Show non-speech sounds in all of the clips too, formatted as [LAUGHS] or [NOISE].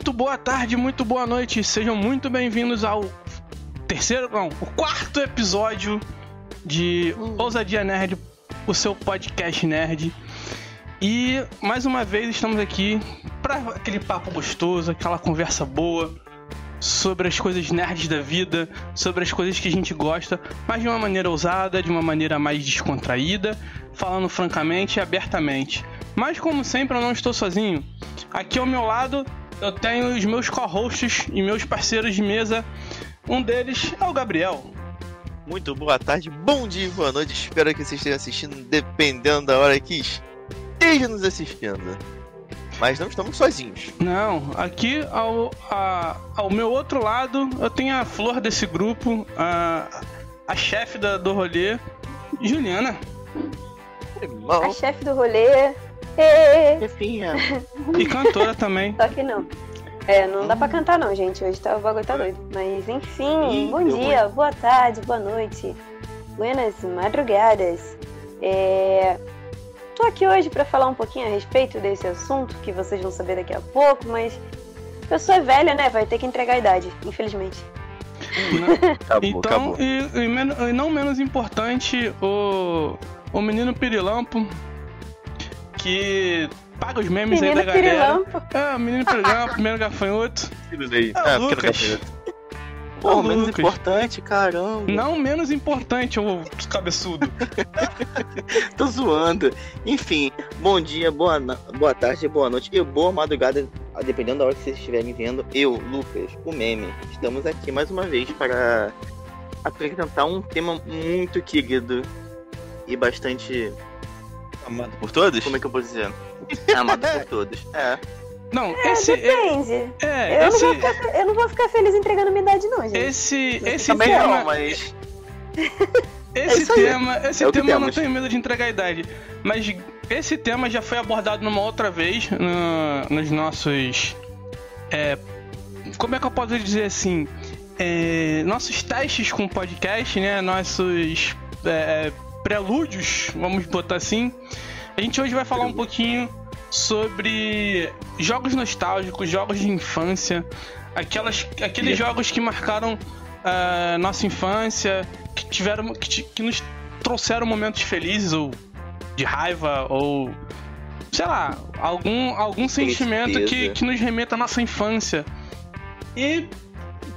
Muito boa tarde, muito boa noite. Sejam muito bem-vindos ao terceiro, não, o quarto episódio de Ousadia Nerd, o seu podcast nerd. E mais uma vez estamos aqui para aquele papo gostoso, aquela conversa boa sobre as coisas nerds da vida, sobre as coisas que a gente gosta, mas de uma maneira ousada, de uma maneira mais descontraída, falando francamente e abertamente. Mas como sempre, eu não estou sozinho. Aqui ao meu lado eu tenho os meus co-hosts e meus parceiros de mesa. Um deles é o Gabriel. Muito boa tarde, bom dia, boa noite. Espero que vocês estejam assistindo, dependendo da hora que esteja nos assistindo. Mas não estamos sozinhos. Não, aqui ao, a, ao meu outro lado eu tenho a flor desse grupo, a, a chefe da, do rolê, Juliana. Irmão, A chefe do rolê. Chefinha. [LAUGHS] E cantora também. Só que não. É, não dá pra cantar não, gente. Hoje tá, o bagulho tá doido. Mas enfim, Ih, bom dia, boa tarde, boa noite. Buenas madrugadas. É... Tô aqui hoje pra falar um pouquinho a respeito desse assunto, que vocês vão saber daqui a pouco, mas a pessoa é velha, né? Vai ter que entregar a idade, infelizmente. acabou, [LAUGHS] então, acabou. E, e men- e não menos importante, o, o menino Pirilampo, que paga os memes Menino aí da galera. É, o menino Pirilampo, [LAUGHS] primeiro gafanhoto. É, Ah, pequeno Lucas. Ô, Pô, menos Lucas. importante, caramba. Não menos importante, ô cabeçudo. [LAUGHS] Tô zoando. Enfim, bom dia, boa, boa tarde, boa noite e boa madrugada, dependendo da hora que vocês estiverem vendo. Eu, Lucas, o meme, estamos aqui mais uma vez para apresentar um tema muito querido e bastante. Amado por todos? Como é que eu vou dizer? Amado por todos. É. Não, É, esse. É, depende. é, eu, não vou esse. ficar, eu não vou ficar feliz entregando minha idade, não, gente. Esse, esse Também tema, não, mas. esse [LAUGHS] aí. tema, esse É tema eu não tenho medo de entregar a idade, mas esse tema já foi abordado numa outra vez no- nos nossos, é, como é que eu posso dizer assim, É, nossos testes com o podcast, né, nossos é, prelúdios, vamos botar assim. A gente hoje vai falar um pouquinho sobre jogos nostálgicos, jogos de infância, aquelas, aqueles jogos que marcaram a nossa infância, que tiveram, que, que nos trouxeram momentos felizes ou de raiva ou sei lá, algum algum sentimento que, que nos remeta à nossa infância. E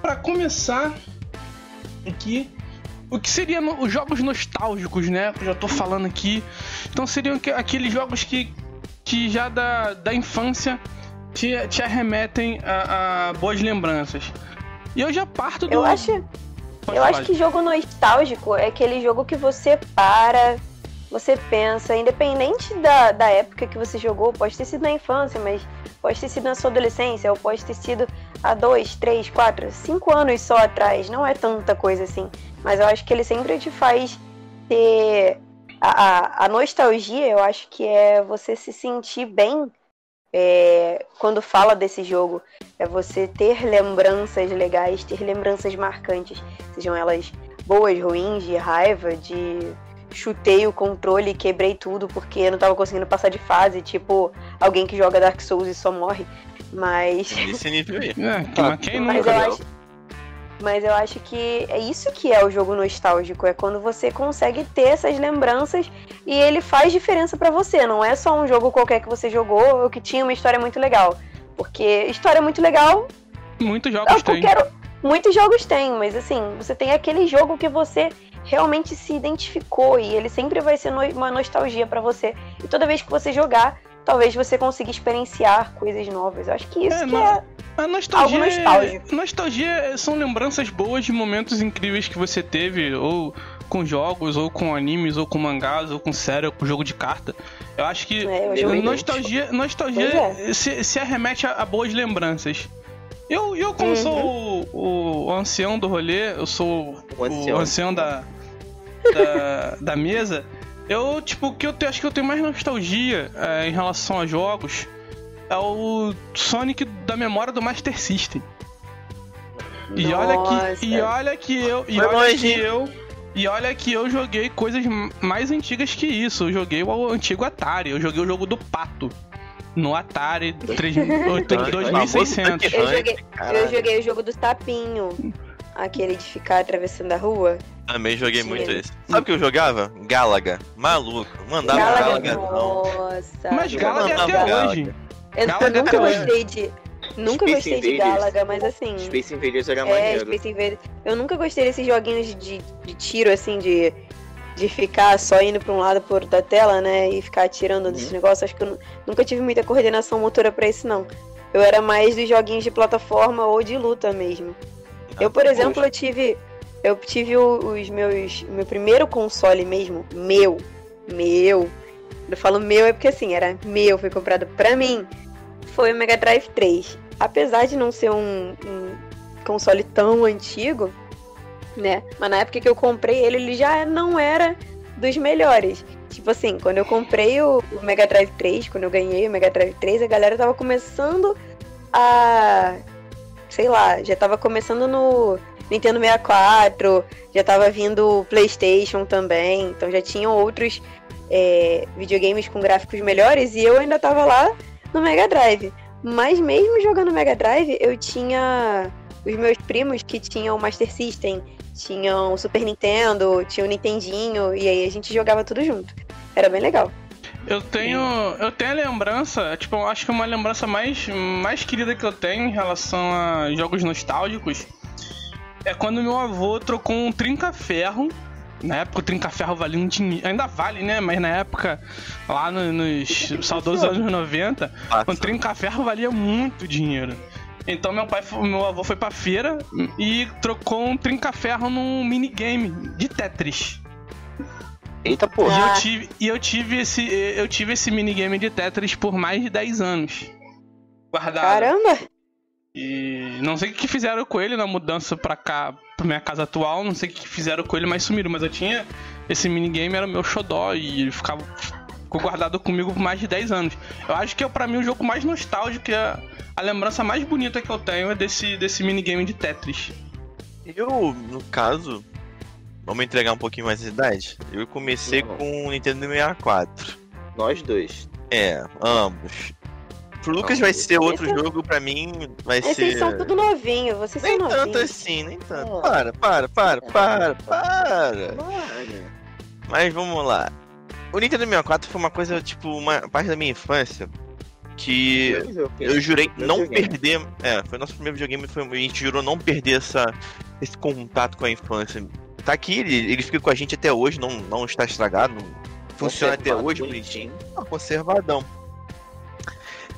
para começar aqui, o que seriam os jogos nostálgicos, né? Eu já tô falando aqui. Então seriam que- aqueles jogos que, que já da, da infância te, te arremetem a, a boas lembranças. E eu já parto do. Eu acho, Pode eu falar, acho que jogo nostálgico é aquele jogo que você para, você pensa, independente da, da época que você jogou, pode ter sido na infância, mas pode ter sido na sua adolescência, ou pode ter sido há dois, três, quatro, cinco anos só atrás. Não é tanta coisa assim. Mas eu acho que ele sempre te faz ter. A, a, a nostalgia, eu acho que é você se sentir bem é, quando fala desse jogo. É você ter lembranças legais, ter lembranças marcantes. Sejam elas boas, ruins, de raiva, de chutei o controle e quebrei tudo porque eu não tava conseguindo passar de fase, tipo alguém que joga Dark Souls e só morre. Mas. Nesse nível aí. É, que, mas quem Mas eu acho. Mas eu acho que é isso que é o jogo nostálgico, é quando você consegue ter essas lembranças e ele faz diferença pra você, não é só um jogo qualquer que você jogou ou que tinha uma história muito legal. Porque história muito legal, Muitos eu jogos tem. Muitos jogos têm, mas assim, você tem aquele jogo que você realmente se identificou e ele sempre vai ser no- uma nostalgia pra você. E toda vez que você jogar, talvez você consiga experienciar coisas novas. Eu acho que isso É, que não- é A nostalgia, Algo nostálgico. É, nostalgia são lembranças boas de momentos incríveis que você teve, ou com jogos, ou com animes, ou com mangás, ou com série, ou com jogo de carta. Eu acho que É, eu joguei nostalgia, nostalgia Pois se, se arremete a, a boas lembranças. Eu, eu como Uhum. sou o, o ancião do rolê, eu sou O o ancião. ancião da, da, [LAUGHS] da mesa, eu, tipo, que eu te- acho que eu tenho mais nostalgia é, em relação a jogos é o Sonic da memória do Master System. E olha que, e Nossa. olha que eu, e Foi olha longe, que eu, e olha que eu joguei coisas mais antigas que isso. Eu joguei o antigo Atari, eu joguei o jogo do Pato. no Atari 3, 2600. [LAUGHS] Eu joguei, eu joguei o jogo do sapinho. Aquele de ficar atravessando a rua. Também joguei Sim. muito esse. Sabe o que eu jogava? Gálaga. Maluco. Mandava Galaga, Gálaga. não. nossa. Mas Galaga é até Galaga. hoje. Eu, Galaga eu nunca gostei de. Nunca Space gostei de Invaders. Galaga, mas assim. Space Invaders era É, maneiro. Space Invaders. Eu nunca gostei desses joguinhos de, de tiro, assim, de, de ficar só indo pra um lado por outro da tela, né? E ficar atirando Uhum. desses negócios. Acho que eu nu- nunca tive muita coordenação motora pra isso, não. Eu era mais dos joguinhos de plataforma ou de luta mesmo. Eu, por exemplo, eu tive. Eu tive os meus. Meu primeiro console mesmo, meu. Meu. Eu falo meu é porque assim, era meu, foi comprado pra mim. Foi o Mega Drive 3. Apesar de não ser um, um console tão antigo, né? Mas na época que eu comprei ele, ele já não era dos melhores. Tipo assim, quando eu comprei o, Mega Drive 3, quando eu ganhei o Mega Drive 3, a galera tava começando a. Sei lá, já tava começando no Nintendo 64, já tava vindo o PlayStation também, então já tinham outros é, videogames com gráficos melhores e eu ainda tava lá no Mega Drive. Mas mesmo jogando Mega Drive, eu tinha os meus primos que tinham o Master System, tinham o Super Nintendo, tinham o Nintendinho, e aí a gente jogava tudo junto. Era bem legal. Eu tenho, eu tenho a lembrança, tipo, acho que uma lembrança mais, mais querida que eu tenho em relação a jogos nostálgicos é quando meu avô trocou um trinca-ferro. Na época o trinca-ferro valia um dinheiro. Ainda vale, né? Mas na época, lá no- nos saudosos anos 90, Passa. um trinca-ferro valia muito dinheiro. Então meu pai, meu avô foi pra feira e trocou um trinca-ferro num minigame de Tetris. Eita porra. E eu tive, e eu tive esse, eu tive esse minigame de Tetris por mais de 10 anos. Guardado. Caramba! E não sei o que fizeram com ele na mudança pra cá, pra minha casa atual, não sei o que fizeram com ele, mas sumiram. Mas eu tinha esse minigame, era meu xodó, e ele ficava ficou guardado comigo por mais de 10 anos. Eu acho que é pra mim o jogo mais nostálgico, e a, a lembrança mais bonita que eu tenho é desse, desse minigame de Tetris. Eu, no caso, vamos entregar um pouquinho mais de idade. Eu comecei Não. com o Nintendo 64. Nós dois. É, ambos. Pro Lucas Não, vai ser outro esse- jogo, pra mim vai Vocês ser. são tudo novinho, vocês Nem são tanto novinhos. assim, nem tanto. Para, para, para, para, para. Mano. Mas vamos lá. O Nintendo 64 foi uma coisa, tipo, uma parte da minha infância que eu jurei não perder. É, foi nosso primeiro videogame, foi, a gente jurou não perder essa, esse contato com a infância. Tá aqui, ele, ele fica com a gente até hoje, não, não está estragado, não funciona até hoje bonitinho. Ah, conservadão.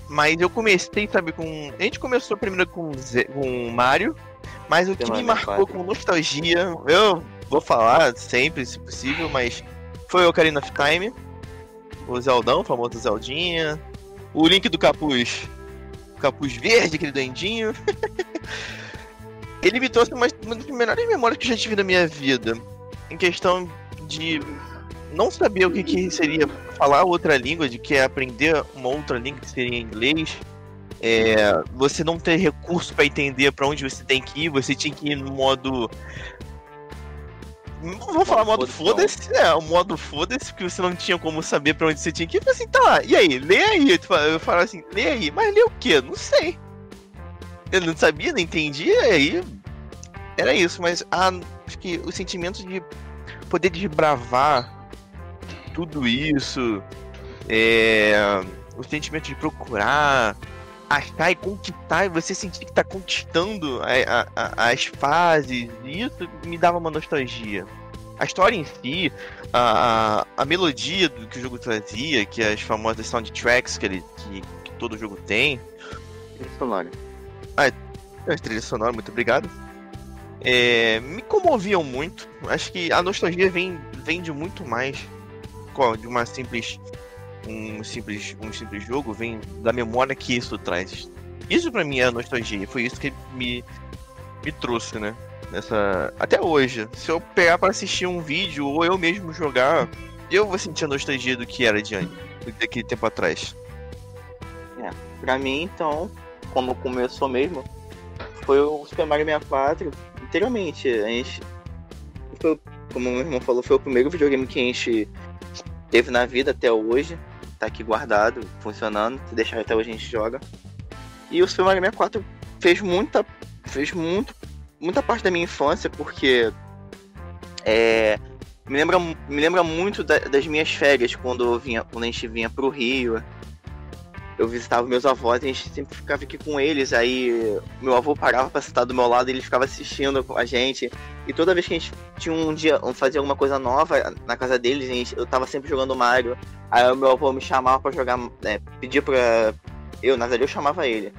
Mas eu comecei, sabe, com. A gente começou primeiro com, Ze- com Mario, mas o que me marcou 4. com nostalgia, eu vou falar sempre, se possível, mas foi o Ocarina of Time, o Zeldão, o famoso Zeldinha, o Link do Capuz, o Capuz Verde, aquele doendinho. [LAUGHS] Ele me trouxe uma, uma das melhores memórias que eu já tive na minha vida, em questão de não saber o que, que seria falar outra língua, de que é aprender uma outra língua que seria inglês. É, você não ter recurso para entender para onde você tem que ir, você tinha que ir no modo. Não vou falar modo foda-se, é, o modo foda-se, porque você não tinha como saber pra onde você tinha que ir. Eu falei assim, tá, e aí, lê aí. Eu falo assim, lê aí, mas lê o quê? Não sei. Eu não sabia, não entendia, e aí. Era isso, mas a, acho que o sentimento de poder desbravar tudo isso, é, o sentimento de procurar, achar e conquistar, e você sentir que tá conquistando a- a- as fases, isso me dava uma nostalgia. A história em si, a, a, melodia do que o jogo trazia, que é as famosas soundtracks que, ele, que, que todo jogo tem, Sonora. a trilha sonora, muito obrigado. É, me comoviam muito. Acho que a nostalgia vem, vem de muito mais de uma simples um simples um simples jogo, vem da memória que isso traz. Isso pra mim é nostalgia. Foi isso que me me trouxe, né? Nessa até hoje. Se eu pegar pra assistir um vídeo ou eu mesmo jogar, eu vou sentir a nostalgia do que era de antes, daquele tempo atrás. Pra mim, então, como começou mesmo, foi o Super Mario 64. Inteiramente, a gente. Foi, como meu irmão falou, foi o primeiro videogame que a gente teve na vida até hoje. tá aqui guardado, funcionando. Se deixar até hoje a gente joga. E o Super Mario 64 fez muita. fez muito. muita parte da minha infância, porque. É, me lembra, me lembra muito da, das minhas férias quando, vinha, quando a gente vinha pro Rio. Eu visitava meus avós e a gente sempre ficava aqui com eles. Aí meu avô parava pra sentar do meu lado e ele ficava assistindo a gente. E toda vez que a gente tinha um dia, fazia alguma coisa nova na casa deles, gente, eu tava sempre jogando Mario. Aí o meu avô me chamava pra jogar, né, pedia pra. Eu, na verdade, eu chamava ele.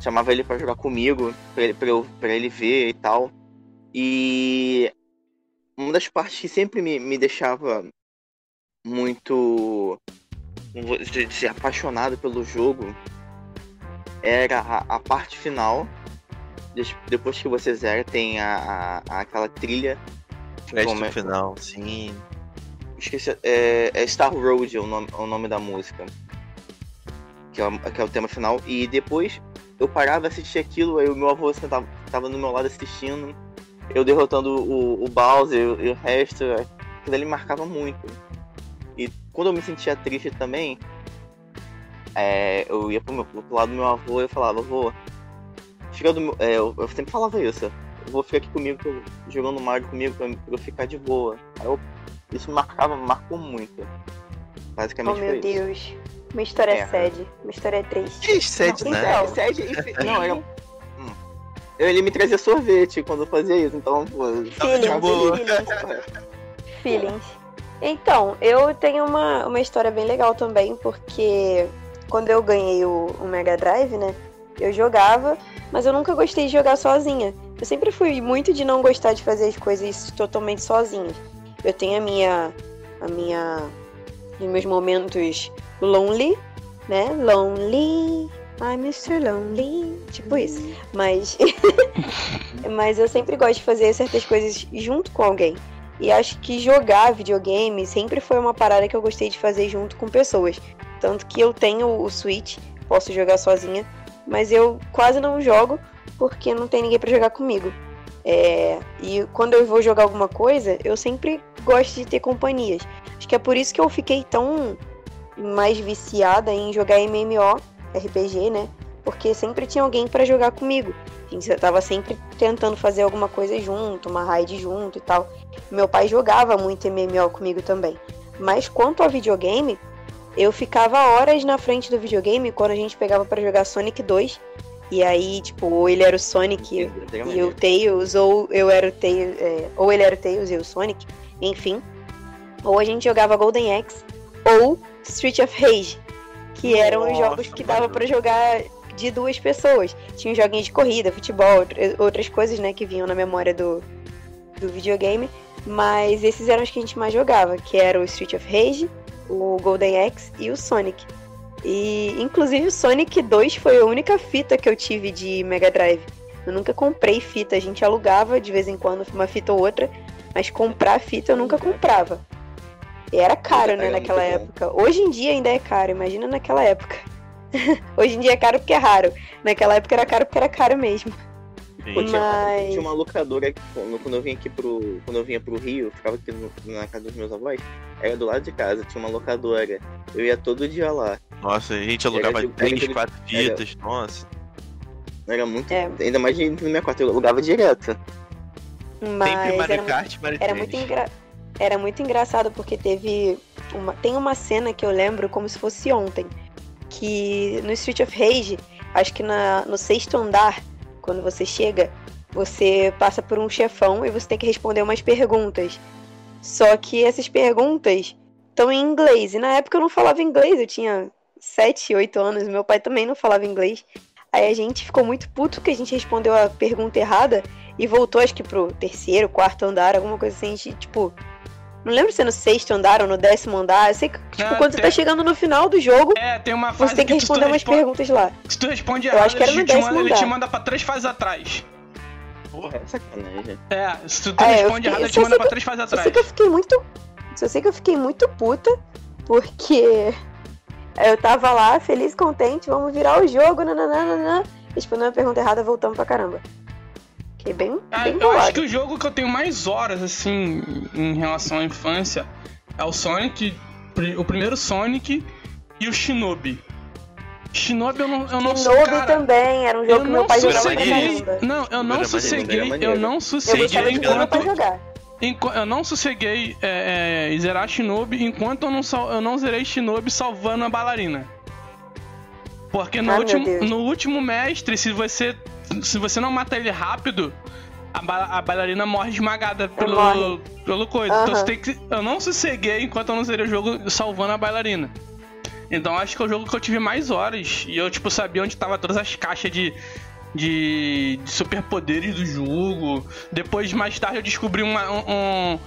Chamava ele pra jogar comigo, pra ele, pra, eu, pra ele ver e tal. E uma das partes que sempre me, me deixava muito de ser apaixonado pelo jogo era a, a parte final. Depois que você zera, tem a, a aquela trilha. Crédito é... final, sim. Esqueci, é, é, Star Road o nome, o nome da música. Que é, que é o tema final. E depois eu parava, assistir aquilo, aí o meu avô sentava, tava no meu lado assistindo eu derrotando o, o Bowser e o resto, aquilo ali marcava muito. E quando eu me sentia triste também, é, eu ia pro, meu, pro lado do meu avô e eu falava, avô, fica do meu, é, eu, eu, sempre falava isso, eu vou ficar aqui comigo, jogando Mario comigo pra, pra, eu ficar de boa. Aí eu, isso marcava, marcou muito. Basicamente oh, meu Deus. Isso. Uma história é. sad, uma história triste. Que sad, né? Então, sad, não, era ele me trazia sorvete quando eu fazia isso, então, pô, feelings, boa. [LAUGHS] feelings. Então, eu tenho uma, uma história bem legal também, porque quando eu ganhei o, o Mega Drive, né, eu jogava, mas eu nunca gostei de jogar sozinha. Eu sempre fui muito de não gostar de fazer as coisas totalmente sozinha. Eu tenho a minha. a minha. os meus momentos lonely, né? Lonely, Ai, Mr. Lonely. Tipo isso. Mas. [LAUGHS] mas eu sempre gosto de fazer certas coisas junto com alguém. E acho que jogar videogame sempre foi uma parada que eu gostei de fazer junto com pessoas. Tanto que eu tenho o Switch, posso jogar sozinha, mas eu quase não jogo porque não tem ninguém para jogar comigo. É, e quando eu vou jogar alguma coisa, eu sempre gosto de ter companhias. Acho que é por isso que eu fiquei tão mais viciada em jogar MMO RPG, né? Porque sempre tinha alguém para jogar comigo. Gente tava sempre tentando fazer alguma coisa junto, uma raid junto e tal. Meu pai jogava muito MMO comigo também. Mas quanto ao videogame, eu ficava horas na frente do videogame quando a gente pegava para jogar Sonic 2. E aí, tipo, ou ele era o Sonic e eu Tails, ou eu era o Tails, é, ou ele era o Tails e o Sonic, enfim. Ou a gente jogava Golden Axe, ou Street of Rage, que eram Nossa, os jogos que dava para jogar de duas pessoas. Tinha joguinhos de corrida, futebol, outras coisas, né, que vinham na memória do, do videogame. Mas esses eram os que a gente mais jogava, que era o Street of Rage, o Golden Axe e o Sonic. E inclusive o Sonic 2 foi a única fita que eu tive de Mega Drive. Eu nunca comprei fita, a gente alugava de vez em quando uma fita ou outra, mas comprar fita eu nunca comprava. E era caro, né, naquela época. Hoje em dia ainda é caro, imagina naquela época. [LAUGHS] Hoje em dia é caro porque é raro. Naquela época era caro porque era caro mesmo. Mas... Tinha uma locadora quando eu vinha aqui pro. Quando eu vinha pro Rio, ficava aqui no, na casa dos meus avós, era do lado de casa, tinha uma locadora. Eu ia todo dia lá. Nossa, a gente alugava era, 10, 4 fitas, era, nossa. Era muito. É. Ainda mais no meu quarto, eu alugava direto. Mas Sempre Mario Kart, Mario Era muito engraçado era muito engraçado porque teve uma, tem uma cena que eu lembro como se fosse ontem, que no Street of Rage, acho que na, no sexto andar, quando você chega, você passa por um chefão e você tem que responder umas perguntas. Só que essas perguntas estão em inglês. E na época eu não falava inglês, eu tinha 7, 8 anos, meu pai também não falava inglês. Aí a gente ficou muito puto que a gente respondeu a pergunta errada e voltou, acho que pro terceiro, quarto andar, alguma coisa assim. A gente, tipo, não lembro se é no sexto andar ou no décimo andar. Eu sei que, tipo, quando tem... você tá chegando no final do jogo, é, tem uma fase você tem que, que responder umas responde... perguntas lá. Se tu responde errado, eu acho que era no ele, manda, ele te manda pra três fases atrás. Porra, é sacanagem. É, se tu, tu é, responde fiquei... errado, ele te manda pra três fases atrás. Eu sei que eu fiquei muito. Só sei que eu fiquei muito puta, porque eu tava lá, feliz, contente, vamos virar o jogo, nananana. Respondendo a pergunta errada, voltamos pra caramba. Fiquei bem, ah, bem Eu acho que o jogo que eu tenho mais horas, assim, em relação à infância é o Sonic, o primeiro Sonic e o Shinobi. Shinobi eu não, eu não Shinobi cara, também, era um eu jogo que não meu pai jogava sosseguei. caramba. Não, eu não sosseguei, eu não Eu sosseguei enquanto eu não sosseguei é, é, zerar Shinobi enquanto eu não, sal- eu não zerei Shinobi salvando a bailarina. Porque no, Ah, último, no último mestre, se você se você não mata ele rápido, a, ba- a bailarina morre esmagada pelo, morre. pelo coisa. Então Aham. você tem que. Eu não sosseguei enquanto eu não zerei o jogo salvando a bailarina. Então acho que é o jogo que eu tive mais horas. E eu, tipo, sabia onde tava todas as caixas de. De, de superpoderes do jogo. Depois, mais tarde, eu descobri uma- um,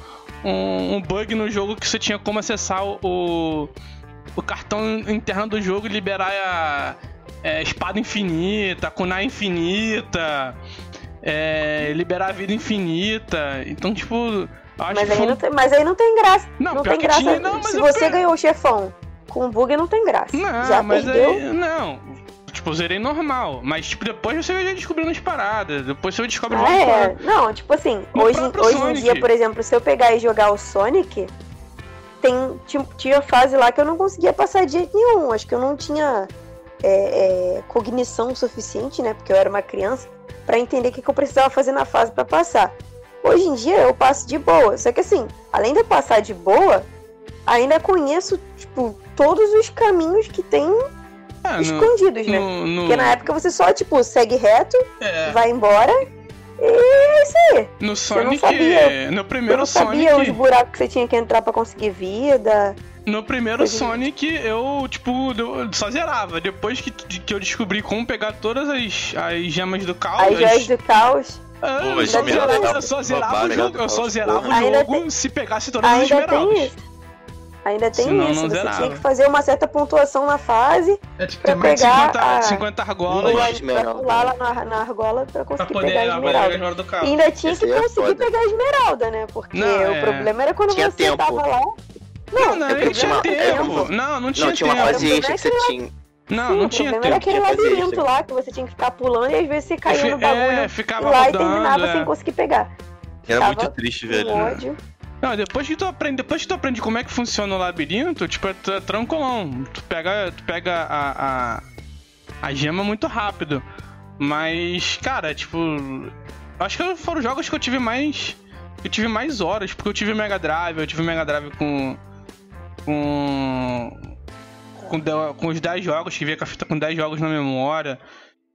um, um bug no jogo que você tinha como acessar o, o cartão interno do jogo e liberar a é, espada infinita, kunai infinita, é, liberar a vida infinita. Então, tipo, Mas que aí, foi não tem, mas aí não tem graça. Não, Não, tem graça. tinha, não, Se você pe- ganhou o chefão com bug, não tem graça. Não, Já mas perdeu. aí. Não. Tipo, zerei normal. Mas, tipo, depois você vai descobrindo as paradas. Depois você descobre Ah, é. paradas. Não, tipo assim, No hoje, hoje em dia, por exemplo, se eu pegar e jogar o Sonic, tem, ti- tinha fase lá que eu não conseguia passar de jeito nenhum. Acho que eu não tinha é, é, cognição suficiente, né? Porque eu era uma criança, pra entender o que, que eu precisava fazer na fase pra passar. Hoje em dia eu passo de boa. Só que assim, além de eu passar de boa, ainda conheço, tipo, todos os caminhos que tem É, no, escondidos, né? no, no, Porque na época você só, tipo, segue reto, é, vai embora. E é isso aí. no Sonic. sabia. No Eu primeiro não sabia Sonic. os buracos que você tinha que entrar pra conseguir vida. No primeiro Sonic, eu, tipo, eu só zerava. Depois que, que eu descobri como pegar todas as, as gemas do caos. As joias do caos. Ah, Pô, eu só ainda zerava, tem- eu só zerava o jogo. Eu só zerava o jogo tem- se pegasse todas as Ainda tem esmeraldas. isso. Ainda tem Senão isso. Você tinha que fazer uma certa pontuação na fase É tipo, Pra tem mais de pegar 50, a- 50 argolas pra, esmeralda. pra pular lá na, na argola pra pra conseguir poder pegar a pegar a esmeralda. do E ainda tinha Esse que é conseguir foda. pegar a esmeralda, né? Porque Não, o é. problema era quando Tinha você tempo. tava lá. Não, não, é nem porque tinha tempo. tempo. Não, não tinha Não, tinha uma tempo. fase extra que você tinha. Não, Sim, não tinha era tempo. aquele Tinha fazer labirinto lá que você tinha que ficar pulando e às vezes você caía no É, bagulho ficava lá e rodando, terminava é. sem conseguir pegar. Era Tava muito triste, velho. né? ódio. Não, depois que tu aprende, depois que tu aprende como é que funciona o labirinto, tipo, é é tranquilão. Tu pega, tu pega a, a, a gema muito rápido. Mas, cara, tipo. Acho que foram os jogos que eu tive mais. Eu tive mais horas, porque eu tive Mega Drive, eu tive Mega Drive com. Com. Com, de- com os 10 jogos, que vinha com a fita com 10 jogos na memória.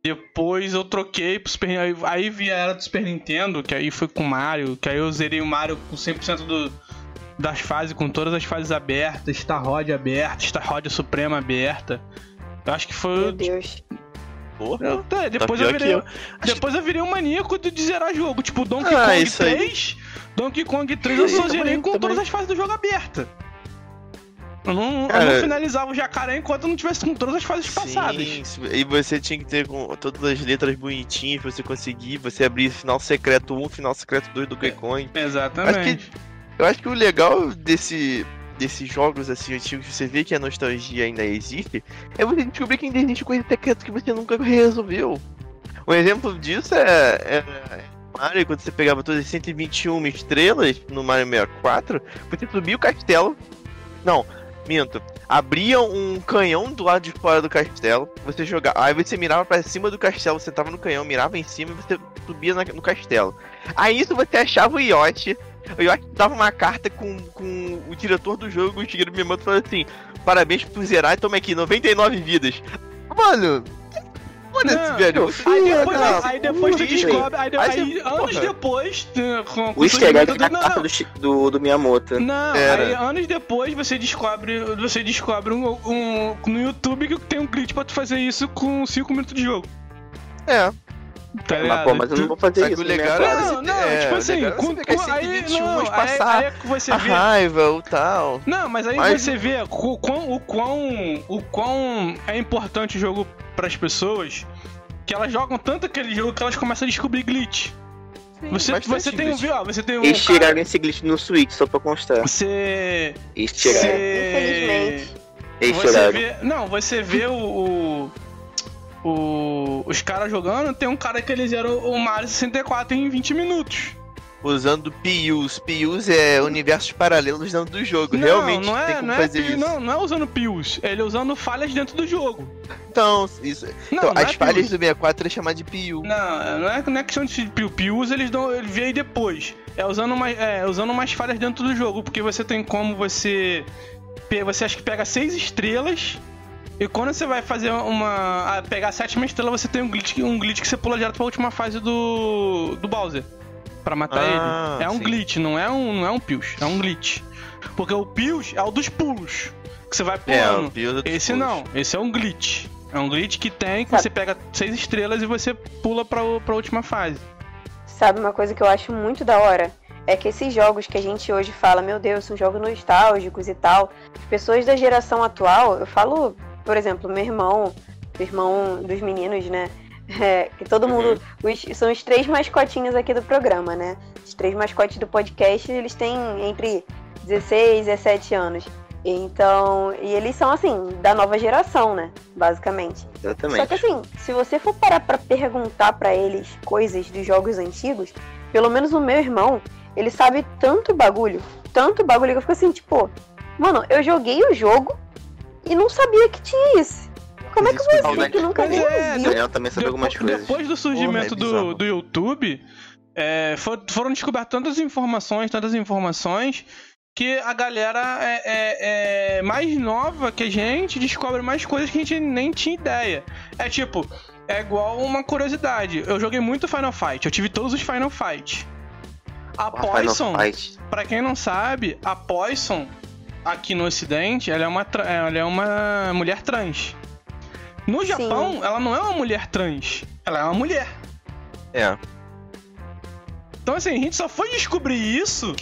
Depois eu troquei pro Super aí, aí vi a era do Super Nintendo, que aí foi com o Mario, que aí eu zerei o Mario com 100% do, das fases, com todas as fases abertas, Star Rod aberta, Star Rod Suprema aberta. Eu acho que Meu foi. Deus. Porra. Eu- é, depois, pior eu virei, eu. depois eu virei um maníaco de, de zerar jogo. Tipo, Donkey Ah, Kong isso aí. 3. Donkey Kong 3 eu só [LAUGHS] Também, zerei com também. todas as fases do jogo aberta. Eu não, eu não Cara, finalizava o jacaré enquanto eu não tivesse com todas as fases passadas. Sim, sim. e você tinha que ter com todas as letras bonitinhas pra você conseguir, você abrir final secreto 1, final secreto 2 do Donkey Kong. Exatamente. Eu acho que o legal desse, desses jogos assim antigos, que você vê que a nostalgia ainda existe, é você descobrir que ainda existe coisa secreta que você nunca resolveu. Um exemplo disso é, é Mario, quando você pegava todas as 121 estrelas no Mario 64, você subia o castelo. Não, minto. Abria um canhão do lado de fora do castelo, você jogava. Aí você mirava pra cima do castelo, você tava no canhão, mirava em cima e você subia na- no castelo. Aí isso você achava o Yoshi. O Yoshi dava uma carta com, com o diretor do jogo, o Shigeru Miyamoto falou assim: Parabéns por zerar toma aqui 99 vidas. Mano, foda-se, Não, velho. Aí Você- depois, não, aí depois tu descobre. Aí, Aí aí você- anos depois. eh, Com, com O easter egg do- não, carta não, do, do, do Miyamoto. Não, Era. aí anos depois você descobre. Você descobre um, um- no YouTube que tem um glitch pra tu fazer isso com 5 minutos de jogo. É. Tá mas, pô, mas eu não vou fazer isso. o né, legal Não, você- não, é, tipo assim, legal é você com, com, esse aí, 121 não, aí, passar aí é que você a vê. raiva, o tal. Não, mas aí Mas- você vê o quão, o quão, o quão é importante o jogo pras pessoas que elas jogam tanto aquele jogo que elas começam a descobrir glitch. Você, você tem um, ó, você tem um Eles cara, tiraram esse glitch no Switch, só pra constar. você Eles tiraram. Infelizmente. Eles tiraram. vê, não, você vê o, o, o- os caras jogando, tem um cara que ele zera o Mario 64 em 20 minutos. usando PIUs. PIUs é universos paralelos dentro do jogo. Não, Realmente não tem é, como não, é fazer isso. não, não é usando pios, ele é usando falhas dentro do jogo. Então, isso. Não, então, não as é falhas pios. do 64 é chamar de PIU. Não, não é, não é questão de piu pius, eles dão, ele veio depois. É usando mais, é usando umas falhas dentro do jogo, porque você tem como você você acha que pega seis estrelas e quando você vai fazer uma a pegar a sétima estrela, você tem um glitch, um glitch que você pula direto pra última fase do do Bowser Pra matar Ah, ele. É um sim. glitch, não é um não é um pius, é um glitch. Porque o pius é o dos pulos, que você vai É, pulando. dos Esse pulos. não, esse é um glitch. É um glitch que tem, que Sabe- você pega seis estrelas e você pula pra, o- pra última fase. Sabe uma coisa que eu acho muito da hora? É que esses jogos que a gente hoje fala, meu Deus, são jogos nostálgicos e tal. As pessoas da geração atual, eu falo, por exemplo, meu irmão, o irmão dos meninos, né? [LAUGHS] É, que todo mundo. os- são os três mascotinhos aqui do programa, né? Os três mascotes do podcast, eles têm entre 16 e 17 anos. Então, e eles são assim, da nova geração, né? Basicamente. Só que Exatamente. assim, se você for parar pra perguntar pra eles coisas dos jogos antigos, pelo menos o meu irmão, ele sabe tanto bagulho, tanto bagulho que eu fico assim, tipo, mano, eu joguei o jogo e não sabia que tinha isso. Como é que você né? que nunca nem é, viu? Daniel também sabe algumas coisas. Depois do surgimento Porra, é do, do YouTube, é, for- foram descobertas tantas informações, tantas informações, que a galera é, é- é mais nova que a gente descobre mais coisas que a gente nem tinha ideia. É tipo, é igual uma curiosidade. Eu joguei muito Final Fight, eu tive todos os Final Fight. A Poison. Pra quem não sabe, a Poison, aqui no ocidente, ela é uma, tra- ela é uma mulher trans. No Japão, ela não é uma mulher trans, ela é uma mulher. É. Então assim, a gente só foi descobrir isso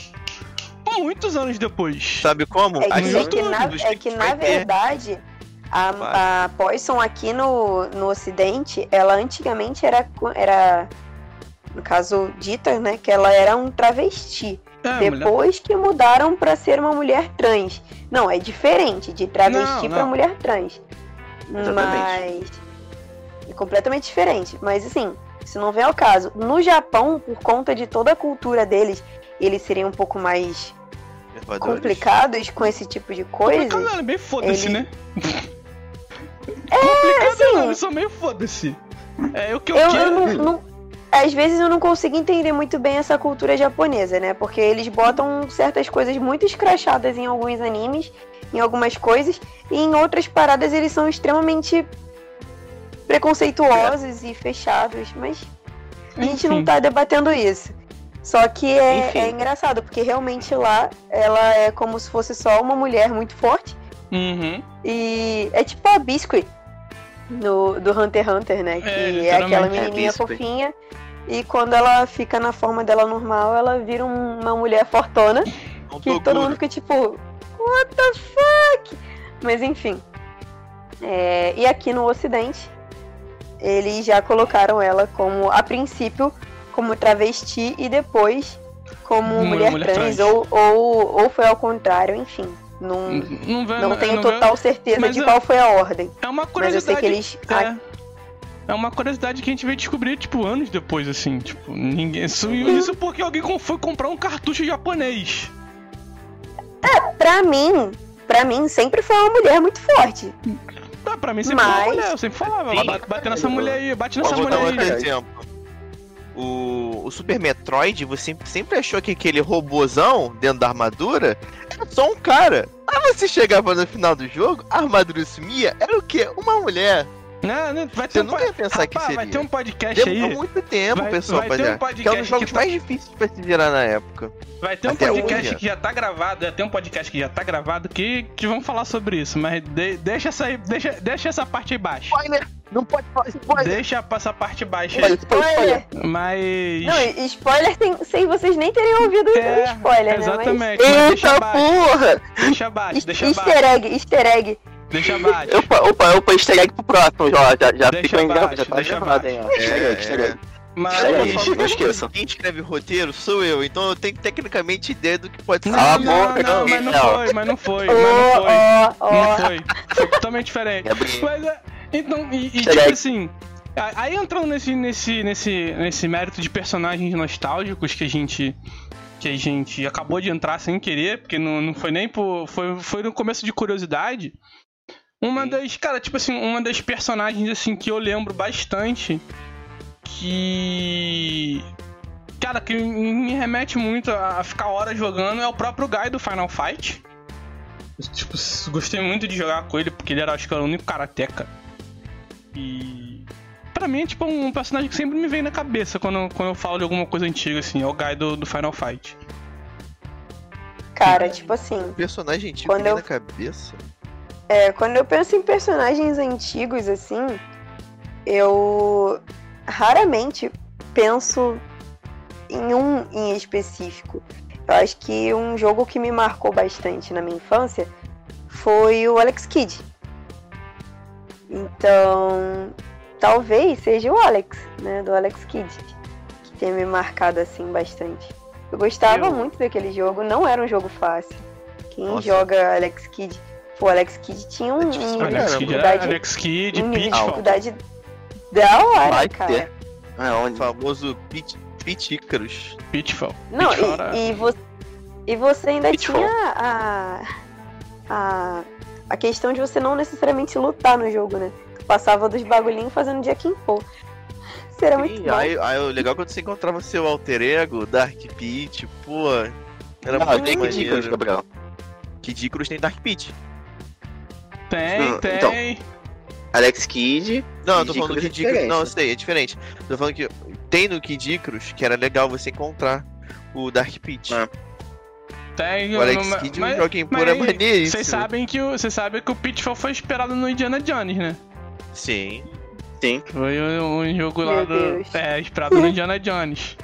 muitos anos depois. Sabe como? É que, no é que na, é que, na verdade, a, a Poison aqui no, no ocidente, ela antigamente era, era, no caso, dita, né, que ela era um travesti. É, mulher- Depois que mudaram pra ser uma mulher trans. Não, é diferente de travesti não. mulher trans. Exatamente. Mas. É completamente diferente. Mas assim, se não vem ao caso. No Japão, por conta de toda a cultura deles, eles seriam um pouco mais complicados com esse tipo de coisa. Complicado não, é bem foda-se, ele- né? Complicado assim- não, eles são meio foda-se. É o que eu, Eu, quero. eu não, não- Às vezes eu não consigo entender muito bem essa cultura japonesa, né? Porque eles botam certas coisas muito escrachadas em alguns animes, em algumas coisas, e em outras paradas eles são extremamente preconceituosos e fechados, mas a gente não Enfim. tá debatendo isso. Só que é, é engraçado, porque realmente lá ela é como se fosse só uma mulher muito forte. Uhum. E é tipo a Biscuit no, do Hunter x Hunter, né? Que é, aquela literalmente. É, menininha Biscuit. fofinha. E quando ela fica na forma dela normal, ela vira um- uma mulher fortona. Que todo mundo fica tipo, what the fuck? Mas enfim. É, e aqui no Ocidente, eles já colocaram ela como, a princípio, como travesti e depois como mulher, mulher trans, trans. Ou, ou, ou foi ao contrário, enfim. Não, Não, vê, não tenho vê- total certeza mas de eu- qual foi a ordem. É uma Mas eu sei curiosidade. que eles. É. É uma curiosidade que a gente veio descobrir, tipo, anos depois, assim. Tipo, ninguém. Isso, isso porque alguém foi comprar um cartucho japonês. Pra mim, pra mim, sempre foi uma mulher muito forte. Ah, pra mim sempre foi Mas- uma mulher, eu sempre falava, Sim. bate, bate nessa mulher aí, bate nessa mulher aí. exemplo. O, o Super Metroid, você sempre achou que aquele robozão dentro da armadura era só um cara. Aí você chegava no final do jogo, a armadura sumia, era o quê? Uma mulher. Não, não, vai ter Você um nunca ia pensar que Rapaz, seria. vai ter um podcast Demorou aí. muito tempo, Vai- pessoal, vai ter um fazer. que é um podcast dos jogos que- mais difíceis pra se virar na época. Vai ter um Até podcast hoje. que já tá gravado, vai ter um podcast que já tá gravado que, que vão falar sobre isso, mas de- deixa essa aí, deixa, deixa essa parte aí baixa. Spoiler! Não pode falar spoiler! Deixa essa parte baixa aí. Spoiler. Mas. Não, spoiler sem, sem vocês nem terem ouvido É, o spoiler, né? Exatamente. Mas deixa Eita porra! Deixa Mas, abaixo, deixa easter abaixo. egg, easter egg. Deixa abaixo. Opa, opa, opa, easter egg pro próximo, já, já, já Deixa ficou grava, já tá deixa gravado, hein, ó. Easter egg, É, easter é. egg. Mas. Não, não esqueçam. Quem escreve roteiro sou eu, então eu tenho tecnicamente ideia do que pode ser. Não, Cala a não, boca, não, não. mas não Não. foi, mas não foi, Ó, mas não foi. ó, Não ó. foi. Foi totalmente diferente. Gabriel. Mas é. Então, e, e tipo assim, Aí entrando nesse, nesse, nesse, nesse mérito de personagens nostálgicos que a gente. Que a gente acabou de entrar sem querer, porque não, não foi nem por. Foi, foi no começo de curiosidade. Uma Sim. das. Cara, tipo assim, uma das personagens assim que eu lembro bastante. Que. Cara, que me remete muito a ficar horas jogando é o próprio Guy do Final Fight. Tipo, gostei muito de jogar com ele, porque ele era, acho que era o único karateka. E. Pra mim é tipo um personagem que sempre me vem na cabeça quando, quando eu falo de alguma coisa antiga, assim, é o Guy do, do Final Fight. Cara, tipo assim, Personagem antigo Quando eu- na cabeça. é, quando eu penso em personagens antigos, assim, eu raramente penso em um em específico. Eu acho que um jogo que me marcou bastante na minha infância foi o Alex Kidd. Então, talvez seja o Alex, né, do Alex Kidd, que tenha me marcado assim bastante. Eu gostava Eu- muito daquele jogo, não era um jogo fácil. Quem Nossa. joga Alex Kidd, pô, Alex Kidd tinha um, É um de Alex Kidd, Alex Kidd, um nível de Pitfall. dificuldade da hora, Vai cara. ter. É, O onde? famoso Pit, Pit Icarus. Pitfall. Não, Pitfall era- e, e, vo- e você ainda Pitfall. tinha a, a, a questão de você não necessariamente lutar no jogo, né? Tu passava dos bagulhinhos fazendo Paul. Isso era muito Sim, bom. aí, aí o legal é quando você encontrava seu alter ego, Dark Pit, pô. Era Não, muito tem que. Gabriel. Kid Icarus tem Dark Pit. Tem, Não, tem. então. Alex Kidd. Não, eu tô Kid falando do é Kid Icarus. diferente. Não, eu sei, é diferente. Tô falando que tem no Kid Icarus que era legal você encontrar o Dark Pit. Ah. Tem. O Alex mas- Kidd mas- um jogo mas pura maneiríssimo. Vocês sabem que o, vocês sabem que o Pitfall foi inspirado no Indiana Jones, né? Sim. Sim. Foi um, um jogo lá Meu do. Deus. É, inspirado no Indiana Jones.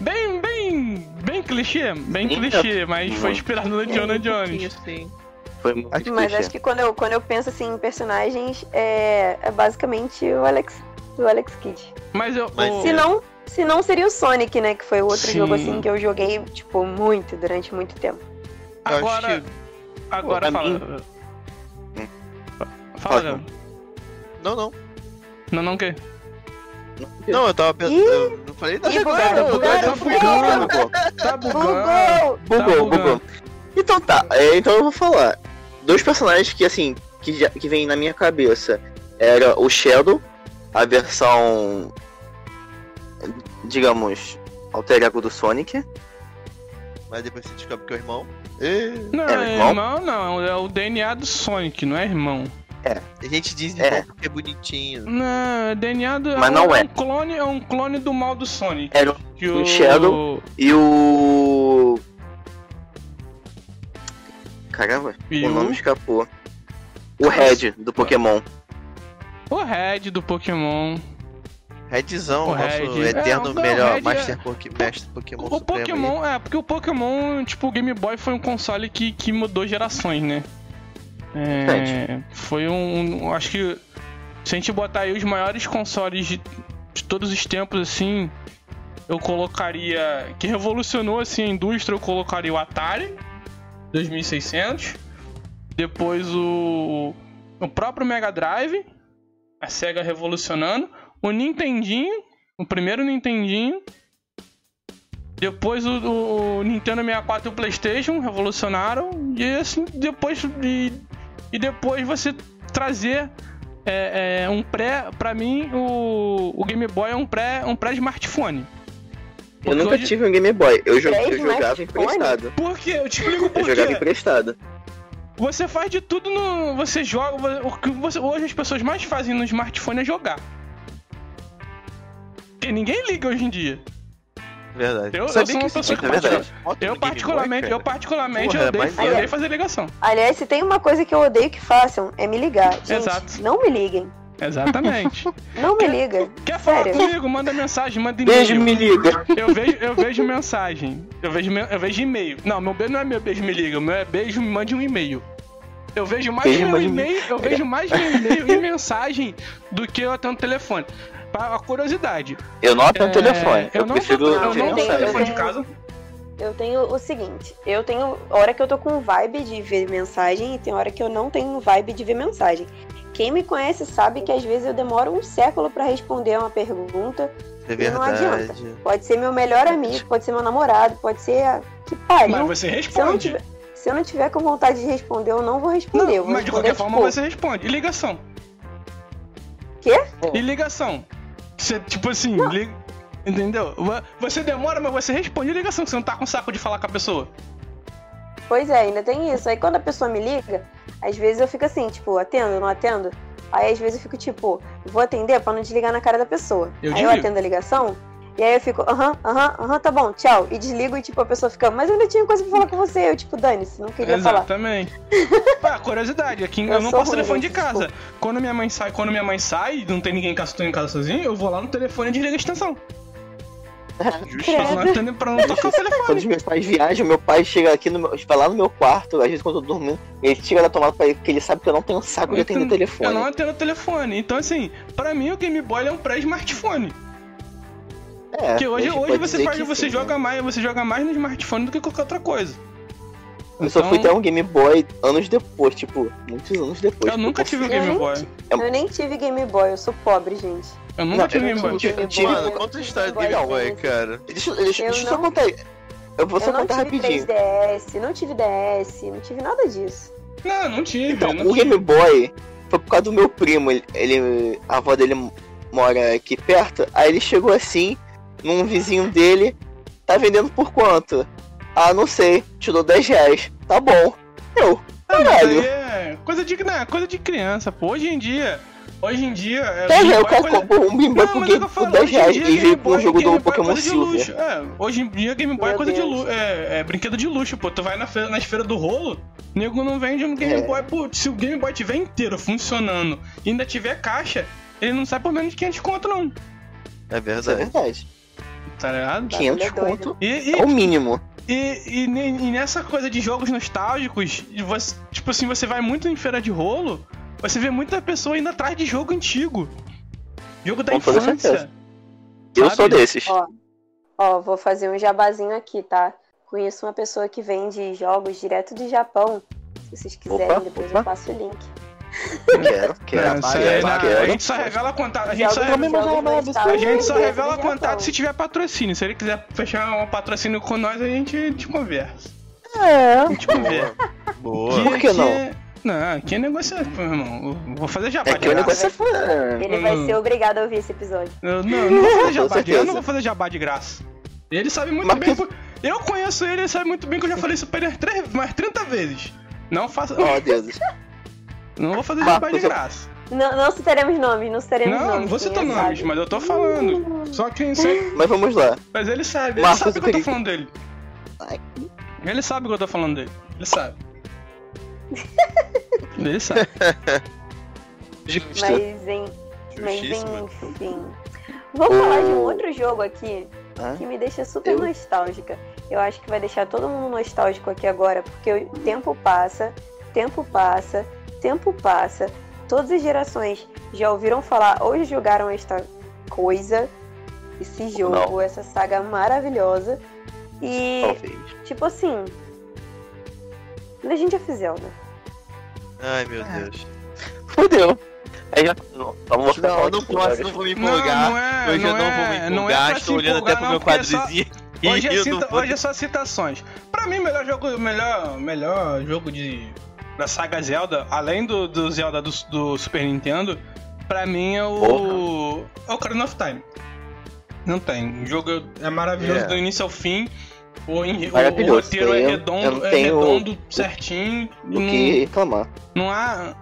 Bem, bem. Bem clichê, bem Sim, clichê, mas foi inspirado no Indiana Jones. Sim. Foi muito Mas clichê. acho que quando eu, quando eu penso assim em personagens, é, é basicamente o Alex, o Alex Kidd. Mas eu. Mas o- Se não, se não seria o Sonic, né? Que foi o outro Sim. jogo assim que eu joguei, tipo, muito, durante muito tempo. Eu agora. acho que... Agora fala. mim- Fala, Fala, Gabriel. Não, não. Não, não, o quê? Não, eu tava pensando. Eu não falei nada Ih, agora. bugaram, eu- bugaram, tá bugando. Tá bugando. Bugou! Bugou, bugou. Então tá, é, então eu vou falar. Dois personagens que assim, que, já, que vem na minha cabeça. Era o Shadow, a versão. Digamos, alter ego do Sonic. Mas depois você descobre que é o irmão. Ê, Não, É, é irmão? irmão não, é o DNA do Sonic, não é irmão. A gente diz É. porque é bonitinho. Não, é DNA do. Mas não é. um clone, é um clone do mal do Sonic. Era o- Que o Shadow. e o. Caramba, E o o, nome escapou. O Red do Pokémon. o Red do Pokémon. Redzão, O nosso Red. eterno É, não, melhor Red Master é- Poké- Mestre Pokémon O Supremo aí. Pokémon, é, porque o Pokémon, tipo, o Game Boy foi um console que, que mudou gerações, né? É, foi um, um- Acho que se a gente botar aí os maiores consoles de, de todos os tempos, assim, eu colocaria. Que revolucionou assim, a indústria, eu colocaria o Atari 2600. Depois o. O próprio Mega Drive. A SEGA revolucionando. O Nintendinho. O primeiro Nintendinho. Depois o, o- o Nintendo 64 e o PlayStation revolucionaram. E assim, depois. E, e depois você trazer é, é, um pré. Pra mim, o, o Game Boy é um pré um pré-smartphone. Eu Porque nunca hoje- tive um Game Boy. Eu, jo- eu jogava smartphone? emprestado. Por quê? Eu te explico por Eu jogava quê. emprestado. Você faz de tudo no. Você joga. O que você, hoje as pessoas mais fazem no smartphone é jogar. Ninguém liga hoje em dia. Verdade. Eu- eu Sabia sou uma pessoa que de verdade. Eu no particularmente, eu particularmente Porra, é odeio, odeio fazer ligação. Aliás, se tem uma coisa que eu odeio que façam, é me ligar. Gente, Exato. não me liguem. Exatamente. [LAUGHS] Não me liga. Quer falar Sério. comigo? Manda mensagem, manda Beijo, e-mail. me liga. Eu vejo, eu vejo mensagem. Eu vejo, eu vejo e-mail. Não, meu beijo não é meu beijo me liga, meu é beijo me mande um e-mail. Eu vejo mais Beijo, meu e-mail, eu vejo mais meu e-mail e mensagem do que eu atendo telefone. Para a curiosidade. Eu não atendo é, telefone. Eu, Eu não prefiro atendo, eu não tenho- telefone de casa. Eu tenho o seguinte, eu tenho hora que eu tô com vibe de ver mensagem e tem hora que eu não tenho vibe de ver mensagem. Quem me conhece sabe que às vezes eu demoro um século pra responder uma pergunta. É E não verdade. Pode ser meu melhor amigo, pode ser meu namorado, pode ser a... que pariu. Mas você Se eu, não responde. tiver, se eu não tiver com vontade de responder, eu não vou responder. Não, vou mas de responder, qualquer forma tipo, você responde. E ligação? Quê? E ligação? Você, tipo assim, li- entendeu? Você demora, mas você responde a ligação, que você não tá com saco de falar com a pessoa. Pois é, ainda tem isso. Aí quando a pessoa me liga, às vezes eu fico assim, tipo, atendo, não atendo. Aí às vezes eu fico tipo, vou atender pra não desligar na cara da pessoa. Eu aí eu atendo a ligação, e aí eu fico, aham, aham, aham, tá bom, tchau. E desligo e tipo, a pessoa fica, mas eu ainda tinha coisa pra falar com você. Eu, tipo, dane-se, não queria falar. Exatamente. ah, curiosidade, aqui [LAUGHS] eu, Eu não passo ruim, telefone de casa. Quando minha mãe sai, quando minha mãe sai, não tem ninguém em casa, tô em casa sozinho, eu vou lá no telefone e desligo a extensão. [LAUGHS] Justo. Pra não, tocar o [LAUGHS] Quando telefone. os meus pais viajam, meu pai chega aqui no meu, vai lá no meu quarto, às vezes quando eu tô dormindo, ele tira da tomada pra ele, porque ele sabe que eu não tenho saco de atender o Eu telefone. não atendo o telefone. Então, assim, pra mim o Game Boy é um pré-smartphone. É, Porque hoje, hoje você faz, que você sim, joga né? mais, você joga mais no smartphone do que qualquer outra coisa. Eu só fui Então, ter um Game Boy anos depois, tipo, muitos anos depois. Eu nunca tive um Game Eu Boy. É- Eu nem tive Game Boy, eu sou pobre, gente. Eu nunca Não, tive eu Game não Boy. tive- Game tive- Mano, conta a história do Game Boy, cara. Deixa, deixa, Eu deixa eu só não- contar aí. Eu vou só eu não contar tive rapidinho. 3DS, não tive DS, não tive nada disso. Não, não tive. Então, não o tive. Game Boy foi por causa do meu primo. Ele, ele- a avó dele mora aqui perto. Aí ele chegou assim, num vizinho dele, tá vendendo por quanto? Ah, não sei, te dou 10 reais. Tá bom. Eu, caralho. é coisa de, não, coisa de criança, pô. Hoje em dia, hoje em dia... É, 10 Game reais, o Boy cara é coisa- comprou um Game Boy por, é eu por falo, 10 hoje em reais dia, e veio com Boy- o jogo do é Pokémon coisa de Silver. luxo. É, hoje em dia Game Boy é coisa de luxo. É, é brinquedo de luxo, pô. Tu vai na feira, nas feiras do rolo, nego não vende um Game É. Boy. Pô, se o Game Boy tiver inteiro funcionando e ainda tiver caixa, ele não sai por menos de 500 conto, não. É Isso é verdade. Tá ligado? 500 é doido. conto E, e, é o mínimo. E, e e nessa coisa de jogos nostálgicos, você- tipo assim, você vai muito em feira de rolo, você vê muita pessoa indo atrás de jogo antigo. Jogo da Com infância. Eu sou desses. Ó, ó, vou fazer um jabazinho aqui, tá? Conheço uma pessoa que vende jogos direto do Japão. Se vocês quiserem, Opa, depois opa. eu passo o link. Quero, [LAUGHS] quero. Não, isso aí quero, não, quero. a gente só revela contato. A gente só, a gente só revela contato se tiver patrocínio. Se ele quiser fechar um patrocínio com nós, a gente, gente conversa. É. A gente conversa. [LAUGHS] Boa. Por que não? é- Não, aqui é negociação, meu irmão. Eu Vou fazer jabá É de que o graça. negócio é foda. Ele vai Hum. ser obrigado a ouvir esse episódio. Eu, não, não vou fazer [LAUGHS] jabá de, eu não vou fazer jabá de graça. Ele sabe muito Mas bem. que- Eu conheço ele, ele sabe muito bem que eu já falei isso pra ele três- umas 30 vezes. Não faça. Ó, Deus. Não vou fazer jabá de graça. Não, não citaremos nomes, não citaremos Não, nomes. não vou citar é nomes, sabe. mas eu tô falando. Só quem sei. Mas vamos lá. Mas ele sabe, ele Marcos, sabe que eu tô falando dele. Ai. Ele sabe que eu tô falando dele. Ele sabe. [LAUGHS] ele sabe. Justo. Mas, em, mas enfim. Vou falar de um outro jogo aqui Hã? que me deixa super Eu? nostálgica. Eu acho que vai deixar todo mundo nostálgico aqui agora, porque o tempo passa, tempo passa, tempo passa. Todas as gerações já ouviram falar ou já jogaram esta coisa, esse jogo, essa saga maravilhosa. E, Talvez. tipo assim, Legend of Zelda. Ai, meu Ah. Deus. Fudeu. Aí já. Não, vamos Não, não posso, não vou me Não, empolgar. não é. Hoje eu não não é, vou me não é empolgar, pra estou olhando até pro não, meu é só- quadrizinho. Hoje é, cita- não hoje é só citações. Pra mim, melhor jogo, melhor, melhor jogo de da saga Zelda, além do, do Zelda do, do Super Nintendo, pra mim é o é o Ocarina of Time. Não tem. O jogo é maravilhoso É. do início ao fim. O, o- o Maravilhoso, roteiro é eu- eu redondo, é redondo certinho. Do não- que reclamar. não há.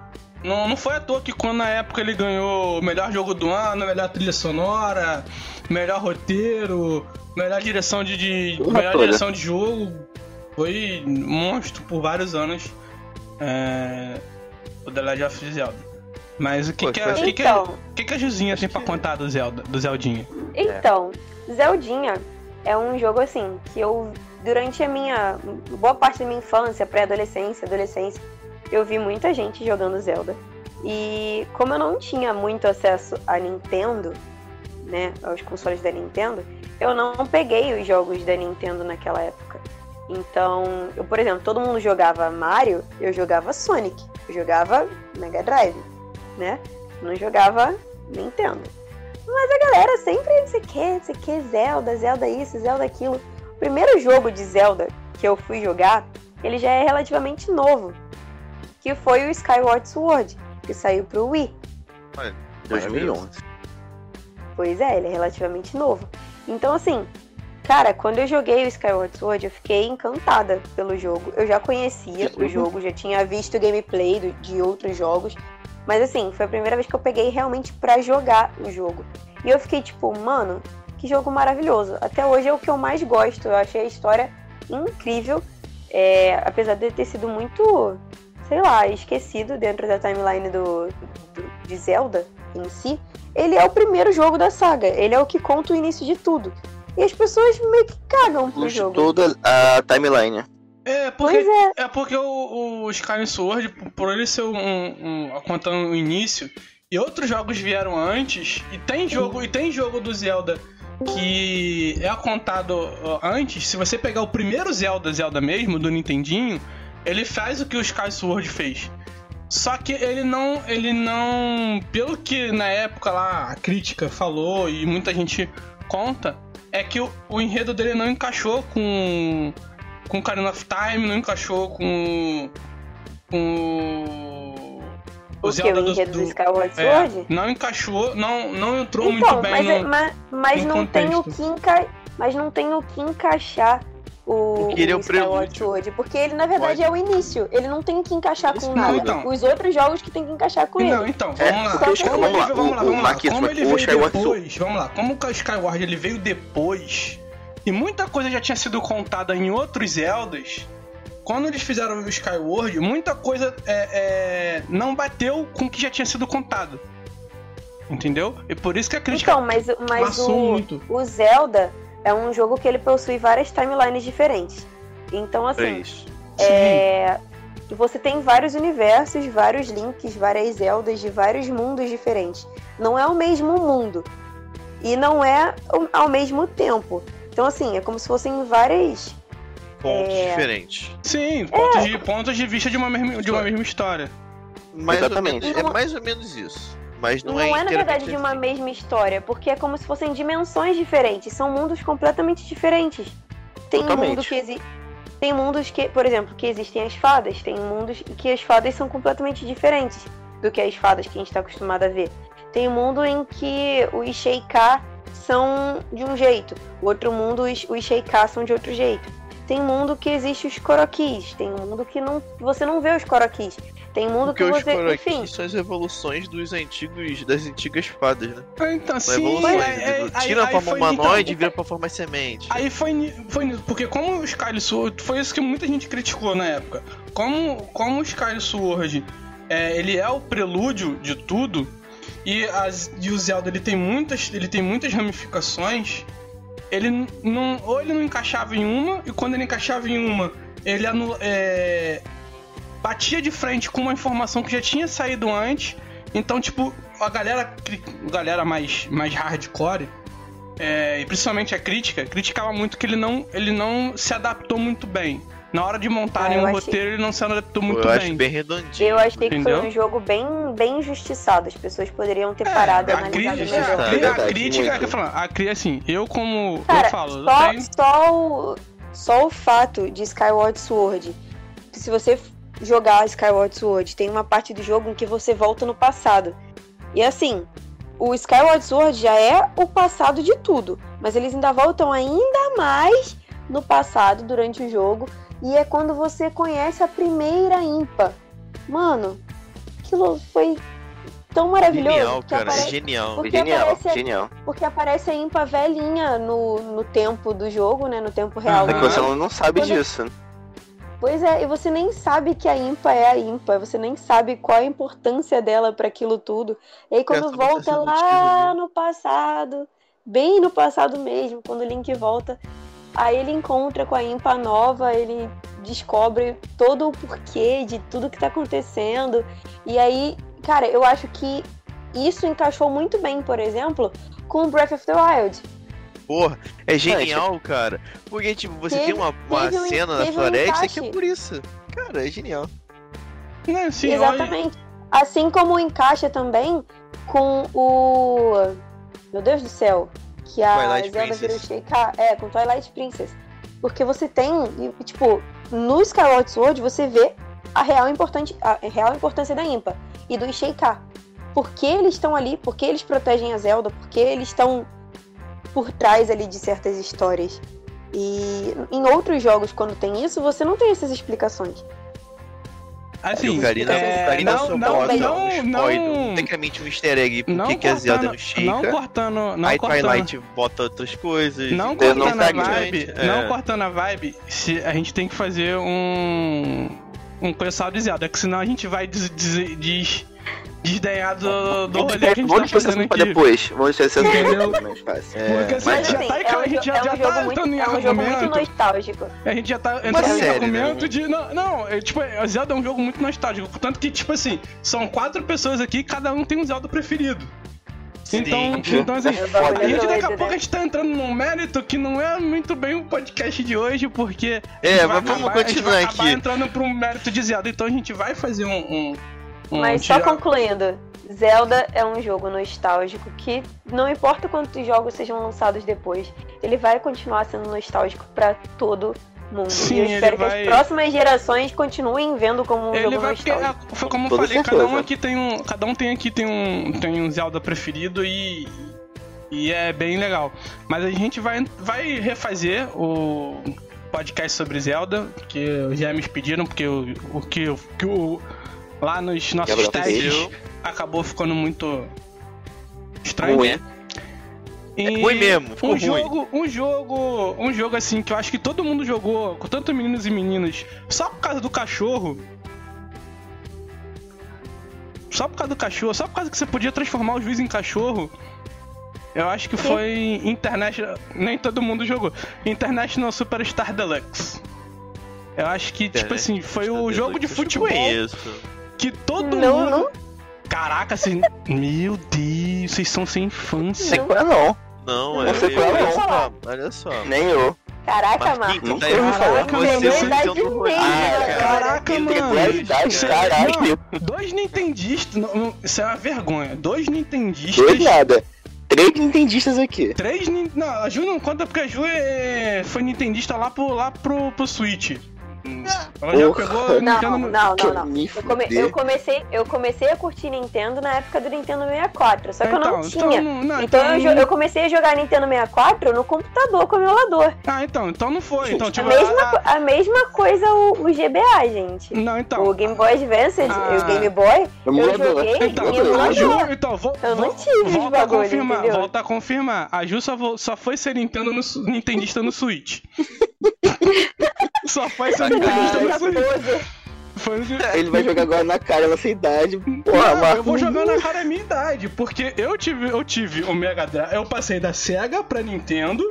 Não, não foi à toa que quando na época ele ganhou o melhor jogo do ano, melhor trilha sonora, melhor roteiro, melhor direção de. de- Porra melhor toda. direção de jogo. Foi monstro por vários anos. É, o The Legend of Zelda. Mas o que, Pô, que, a, o que, que, a, Então, o que, que a Juzinha tem pra contar do Zelda, do Zeldinha? Então, Zeldinha é um jogo assim que eu durante a minha boa parte da minha infância, pré-adolescência, adolescência, eu vi muita gente jogando Zelda. E como eu não tinha muito acesso a Nintendo, né, aos consoles da Nintendo, eu não peguei os jogos da Nintendo naquela época. Então, eu, por exemplo, todo mundo jogava Mario, eu jogava Sonic, eu jogava Mega Drive, né? Não jogava Nintendo. Mas a galera sempre, não sei o que, não sei o que, Zelda, Zelda isso, Zelda aquilo. O primeiro jogo de Zelda que eu fui jogar, ele já é relativamente novo. Que foi o Skyward Sword, que saiu pro Wii. 2011. Pois é, ele é relativamente novo. Então, assim, cara, quando eu joguei o Skyward Sword, eu fiquei encantada pelo jogo. Eu já conhecia o jogo, já tinha visto gameplay do- de outros jogos. Mas, assim, foi a primeira vez que eu peguei realmente pra jogar o jogo. E eu fiquei tipo, mano, que jogo maravilhoso. Até hoje é o que eu mais gosto. Eu achei a história incrível. É, apesar de ter sido muito, sei lá, esquecido dentro da timeline do, do- de Zelda em si ele é o primeiro jogo da saga. Ele é o que conta o início de tudo. E as pessoas meio que cagam pro Puxa jogo. toda a timeline. É, porque, Pois é. é porque o, o Skyward Sword, por ele ser um, um, contando o início, e outros jogos vieram antes, e tem jogo, e tem jogo do Zelda que é contado antes, se você pegar o primeiro Zelda, Zelda mesmo, do Nintendinho, ele faz o que o Skyward Sword fez. Só que ele não, ele não, pelo que na época lá a crítica falou e muita gente conta, é que o, o enredo dele não encaixou com com Ocarina of Time, não encaixou com com O que? O enredo do, Skyward é, Sword? não encaixou, não não entrou então, muito bem mas, é- no mas, mas no não tem o contexto. que enca... mas não tem o que encaixar o, Porque ele é o Skyward. Sword, porque ele na verdade Pode. é o início. Ele não tem que encaixar com Não, nada. então. Os outros jogos que tem que encaixar com Não, ele. então, É, vamos lá. o Como ele, Skyward- vamos lá, o- vamos o lá. Como ele o veio Skyward depois, vamos lá. Como o Skyward ele veio depois e muita coisa já tinha sido contada em outros Zeldas. Quando eles fizeram o Skyward, muita coisa é, é, não bateu com o que já tinha sido contado. Entendeu? E por isso que a crítica Então, mas, mas passou o, muito. o Zelda é um jogo que ele possui várias timelines diferentes. Então, assim, Três. É, você tem vários universos, vários links, várias Zeldas de vários mundos diferentes. Não é o mesmo mundo. E não é ao mesmo tempo. Então, assim, é como se fossem várias. Pontos É. diferentes. Sim, pontos, de, pontos de vista de uma mesma, de uma mesma história. Mais Exatamente. Menos, é mais ou menos isso. Mas não, Não, é, é, na verdade, de uma assim. mesma história, porque é como se fossem dimensões diferentes. São mundos completamente diferentes. Tem um Totalmente. mundo que existe. Tem mundos que, por exemplo, que existem as fadas, tem mundos que as fadas são completamente diferentes do que as fadas que a gente está acostumado a ver. Tem um mundo em que os Sheikah são de um jeito, o outro mundo os, Sheikah são de outro jeito. Tem um mundo que existe os Korokis, tem um mundo que não, você não vê os Korokis. Tem mundo Porque que os você, Korokis enfim, são as evoluções dos antigos, das antigas fadas, né? Ah, Então, São sim, evoluções. é- é- Tira a aí forma foi- humanoide então, e vira pra forma semente. Aí foi, foi nisso, porque como o Sky Sword, foi isso que muita gente criticou na época. Como, como o Sky Sword, é, ele é o prelúdio de tudo, e, as, e o Zelda ele tem muitas, ele tem muitas ramificações, ele não, ou ele não encaixava em uma, e quando ele encaixava em uma, ele anula, é, batia de frente com uma informação que já tinha saído antes, então tipo, a galera, a galera mais, mais hardcore, é, e principalmente a crítica, criticava muito que ele não, ele não se adaptou muito bem. Na hora de montarem Ah, eu o achei- roteiro, ele não se adaptou muito eu bem. acho bem redondinho. Eu achei que Entendeu? foi um jogo bem, bem injustiçado. As pessoas poderiam ter É, parado a, analisado crítica, a, É a crítica, que eu falo, a cri- assim, eu como Cara, eu falo, eu só, tenho, só, o, só o fato de Skyward Sword, que se você jogar Skyward Sword, tem uma parte do jogo em que você volta no passado. E assim, o Skyward Sword já é o passado de tudo, mas eles ainda voltam ainda mais no passado durante o jogo, e é quando você conhece a primeira Impa. Mano, aquilo foi tão maravilhoso. Genial, que cara. apare- Genial. Porque Genial, aparece- genial. porque aparece a Impa velhinha no, no tempo do jogo, né? No tempo real. É que você não, não sabe Quando- disso. Pois é, e você nem sabe que a Impa é a Impa, você nem sabe qual a importância dela para aquilo tudo. E aí quando volta lá no passado, bem no passado mesmo, quando o Link volta, aí ele encontra com a Impa nova, ele descobre todo o porquê de tudo que tá acontecendo. E aí, cara, eu acho que isso encaixou muito bem, por exemplo, com Breath of the Wild. Porra, é genial, cara. Porque, tipo, você Teve- tem uma, uma um- cena na teve um floresta que é por isso. Cara, é genial. Né, sim, Exatamente. Assim como encaixa também com o. Meu Deus do céu. Que a Twilight Zelda virou Princess. Sheikah. É, com Twilight Princess. Porque você tem, tipo, no Skyward Sword você vê a real, importante, a real importância da Impa e do Sheikah. Por que eles estão ali? Por que eles protegem a Zelda? Por que eles estão por trás ali de certas histórias? E em outros jogos, quando tem isso, você não tem essas explicações. Assim, o Karina, é, o Karina não, não, bota não, um spoiler, não, tecnicamente um easter egg por não que a Zelda cortando, não chega. não cortando, não aí cortando, Twilight bota outras coisas. não cortando a segue vibe. É. não cortando a vibe, se a gente tem que fazer um um começado de Zelda, que senão a gente vai des, des, des, desdenhar do, do rolê que a gente Vamos tá esse fazendo aqui. depois. Vamos deixar esse assunto mais fácil. É. Porque assim, Mas, a gente já assim, tá, é um, a gente já, é um já tá muito, entrando em é um jogo muito argumento. nostálgico. A gente já tá entrando em série, argumento né? de. Não, não, é, tipo, a Zelda é um jogo muito nostálgico. Tanto que, tipo assim, são quatro pessoas aqui, cada um tem um Zelda preferido. Então, Sim. [LAUGHS] então assim, É o bagulho a gente daqui a pouco né? a gente tá entrando num mérito que não é muito bem o podcast de hoje, porque. É, mas vamos acabar- a gente continuar vai aqui. entrando pro mérito de Zelda. Então a gente vai fazer um. um, um Mas só concluindo, Zelda é um jogo nostálgico que não importa quantos jogos sejam lançados depois, ele vai continuar sendo nostálgico pra todo mundo. Sim, e eu espero que vai- as próximas gerações continuem vendo como um Ele jogo vai nostálgico. foi como eu falei, toda cada um certeza. aqui tem um, cada um tem aqui tem um tem um Zelda preferido e e é bem legal. Mas a gente vai vai refazer o podcast sobre Zelda, que já me pediram porque o, o que o que o lá nos nossos Gabriel testes pediu. acabou ficando muito estranho. Ruim. E É ruim mesmo, ficou um ruim. jogo, um jogo, um jogo assim que eu acho que todo mundo jogou, com tanto meninos e meninas, só por causa do cachorro. Só por causa do cachorro, só por causa que você podia transformar o juiz em cachorro. Eu acho que foi International. Nem todo mundo jogou. International Superstar Deluxe. Eu acho que, tipo assim, foi o jogo de futebol Isso. Que todo Não, mundo. não. Caraca, assim. Meu Deus, vocês são sem infância. Coisa não. Não, Não é. sei qual é, olha não. só, olha só. Nem eu. Caraca, Marcos. tá Nunca ouvi falar. errado. Você sendo Idade meio, Ah, agora. Caraca, mano. Caralho. não, dois nintendistas. não, não, Isso é uma vergonha. Dois nintendistas. Dois nada. Três nintendistas aqui. Três Não, a Ju não conta porque a Ju é... foi nintendista lá pro, lá pro, pro Switch. Ela já pegou Não, Nintendo não, não, não. Eu, come- eu comecei, eu comecei a curtir Nintendo na época do Nintendo 64, só que eu não Então, tinha. não- não, Então eu, jo- eu comecei a jogar Nintendo 64 no computador com o emulador. Ah, então, então não foi. Então, A tipo, mesma, a- a mesma coisa o, o GBA, gente. Não, então. O Game Boy Advance Ah. e o Game Boy, eu Emulador. joguei Então, em a emulador. Ju, então, vou, Eu não tive volta a bagulho, confirmar, entendeu? volta a confirmar. A Ju só, só foi ser Nintendo no, Nintendista no Switch. [LAUGHS] [LAUGHS] só. Foi no- Ele vai jogar agora na cara, nossa idade. Não, Porra, eu Marco. vou jogar na cara a minha idade, porque eu tive, eu tive o Mega Drive, eu passei da Sega pra Nintendo,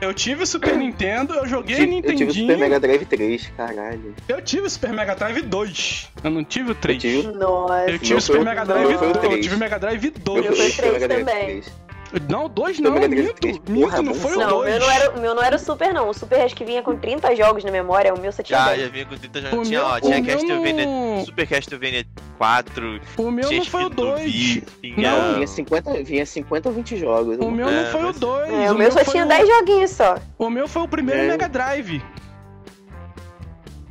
eu tive o Super Nintendo, eu joguei Eu tive o Nintendinho, Super Mega Drive 3, caralho. eu tive o Super Mega Drive 2, eu não tive o Eu 3. tive Nossa. Eu tive Super Mega Drive foi o 2, eu tive o Mega Drive Meu 2. foi foi o três Super Mega Drive também. 3. Não, dois não, Mega Drive minto, 3, minto, porra, não foi o. Não, o meu dois. não, era, o meu não era o Super, não. O Super acho que vinha com 30 jogos na memória, o meu só tinha Já, 10. já vinha com 30 já O tinha, meu- ó, tinha o meu Castlevania, não- Super Castlevania 4, O meu não foi o Spin do 2. Wii, tinha... Não. Vinha 50, vinha 50 ou 20 jogos. O meu É, não foi o mas- 2. É, o meu só tinha o- 10 joguinhos só. O meu foi o primeiro É. Mega Drive.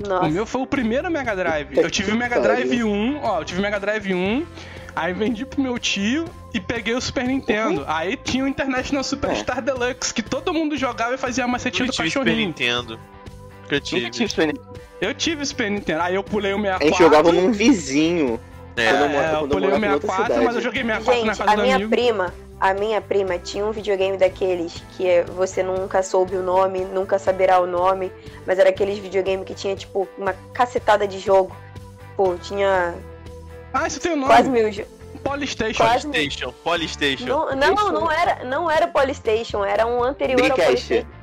Nossa. O meu foi o primeiro Mega Drive. Eu tive o Mega. Drive 1, ó, eu tive o Mega Drive 1, aí vendi pro meu tio e peguei o Super Nintendo. Aí tinha o International Superstar Deluxe, que todo mundo jogava e fazia a macetinha Eu do tive Super cachorrinho. Nintendo. Nunca Nunca tive. tive Super Nintendo. Eu tive o Super Nintendo, aí eu pulei o A 64. gente jogava num vizinho. É, Quando eu É, eu quando eu pulei o em outra 64, cidade. mas eu joguei 64 na Gente, casa a do minha amigo. prima, a minha prima tinha um videogame daqueles que é- você nunca soube o nome, nunca saberá o nome, mas era aqueles videogame que tinha, tipo, uma cacetada de jogo. Pô, tinha Ah, isso tem o nome. quase mil. Polystation. quase- Polystation, Polystation. Não, não, não era, não era Polystation, era um anterior ao Dreamcast. Polystation.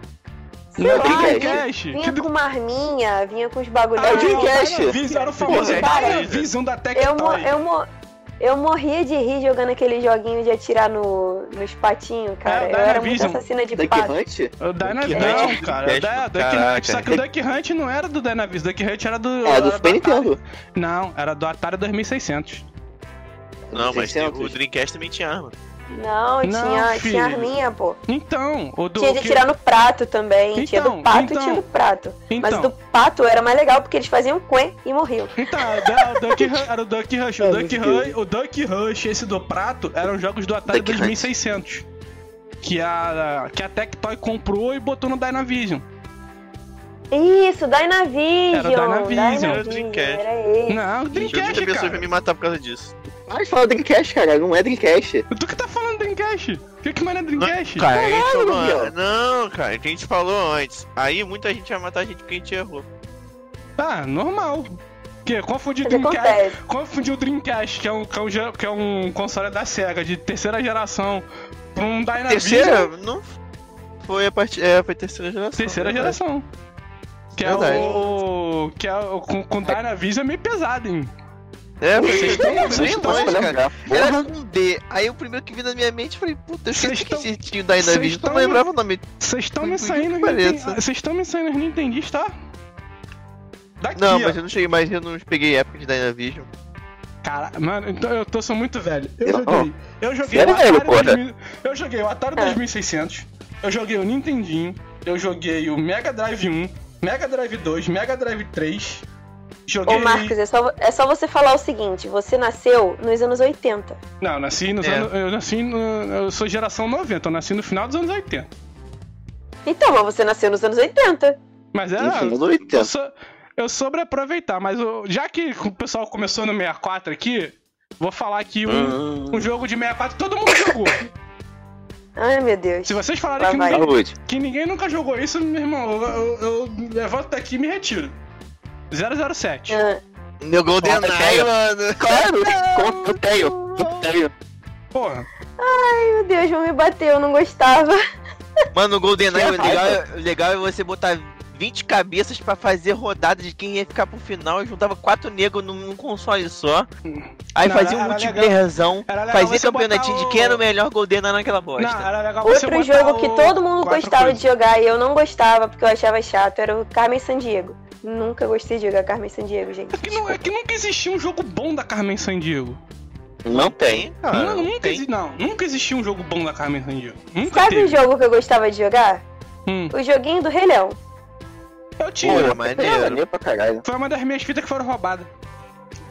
Sei Não, lá, Dreamcast. Vinha Que com uma arminha, vinha com os bagulhos. Ah, o Dreamcast. Era, Vis- era o famoso é. visão da Eu, Tectoy. eu, mo- Eu morria de rir jogando aquele joguinho de atirar no, nos patinhos, cara. É, eu era muito Dynavision. assassina de Duck pato. Hunt? O Dyna... Duck Não, Hunt, cara. O da- Duck Hunt. Só que o Duck Hunt não era do Dynavision. Duck Hunt era do. É, do Super. Nintendo. Não, era do Atari 2600. Não, mas tem- 600. o Dreamcast também tinha arma. Não, Não, tinha, filho. tinha arminha, pô. Então, o do. Tinha de que- tirar no prato também. tinha Então, do pato então. e tinha do prato. Mas Então. o do pato era mais legal porque eles faziam quen e morriam. Então, era o [LAUGHS] Duck Rush, era o Duck Rush. O É, Duck Rush, o Duck Rush, esse do prato, eram jogos do Atari Duck Hunt. 2600. Que a, que a Tectoy comprou e botou no Dynavision. Isso, Dynavision. Era o Dynavision. Era o Dreamcast. Era ele. Não, Tinha Dreamcast, muita pessoa cara. pra me matar por causa disso. Ah, fala Dreamcast, cara. Não é Dreamcast. Tu que tá falando Dreamcast? O que que mais é Dreamcast? Cara, a gente Caralho, falou, Miguel. não, cara, a gente falou antes. Aí muita gente vai matar a gente porque a gente errou. Ah, normal. Que confundir Mas Dreamcast, confundir o Dreamcast, que é um, que é um, que é um console da Sega de terceira geração, pra um Dynavision. Terceira? Não foi a parte. É, foi a terceira geração. Terceira verdade. geração. Que é Verdade. o. Que é o. Com, com Dynavision é meio pesado, hein? É, Vocês bem, tão- bem vocês tão- longe, cara. Era com D. Aí o primeiro que vi na minha mente, eu falei, puta, eu Vocês esqueci que tão- existia o Dynavision, vocês não lembrava o nome. Vocês estão me saindo Vocês estão me saindo nos Nintendistas, tá? Daqui, Não, ó. mas eu não cheguei mais, eu não peguei época de Dynavision. Cara, mano, então eu tô sou muito velho. Eu Eu- joguei. Eu joguei Sério, o Atari velho, porra? 2000 Eu joguei o Atari É. 2600. Eu joguei o Nintendinho. Eu joguei o Mega Drive 1, Mega Drive 2, Mega Drive 3. Joguei. Ô, Marcos, é só, é só você falar o seguinte: você nasceu nos anos 80. Não, eu nasci nos É. anos. Eu nasci no. Eu sou geração 90, eu nasci no final dos anos 80. Então, mas você nasceu nos anos 80. Mas é. Enfim, eu Eu, 80. sou, eu soube aproveitar, mas eu- já que o pessoal começou no 64 aqui, vou falar aqui um, Hum. um jogo de 64 que todo mundo jogou. [LAUGHS] Ai, meu Deus. Se vocês falarem que ninguém, que ninguém nunca jogou isso, meu irmão, eu, eu, eu levanto daqui e me retiro. 007. Ah, Meu GoldenEye, mano. Claro, tenho. Eu tenho. Porra. meu Deus, vão me bater, eu não gostava. Mano, o GoldenEye, o legal, o legal é você botar 20 cabeças pra fazer rodada de quem ia ficar pro final. Eu juntava quatro negros num, num console só. Aí Não, fazia um multiplayerzão. Fazia campeonatinho botar de quem era o o- melhor GoldenEye naquela bosta. Não, Outro jogo que o- todo mundo quatro gostava coisas. de jogar e eu não gostava porque eu achava chato era o Carmen Sandiego. Nunca gostei de jogar Carmen Sandiego, gente. É que, não, é que nunca existiu um jogo bom da Carmen Sandiego. Não tem. Cara. não, nunca, tem. exi- não, nunca existiu um jogo bom da Carmen Sandiego. Nunca Sabe um jogo que eu gostava de jogar? Hum, O joguinho do Rei Leão. Eu tinha. Pô, maneiro. pra caralho. Foi uma das minhas fitas que foram roubadas.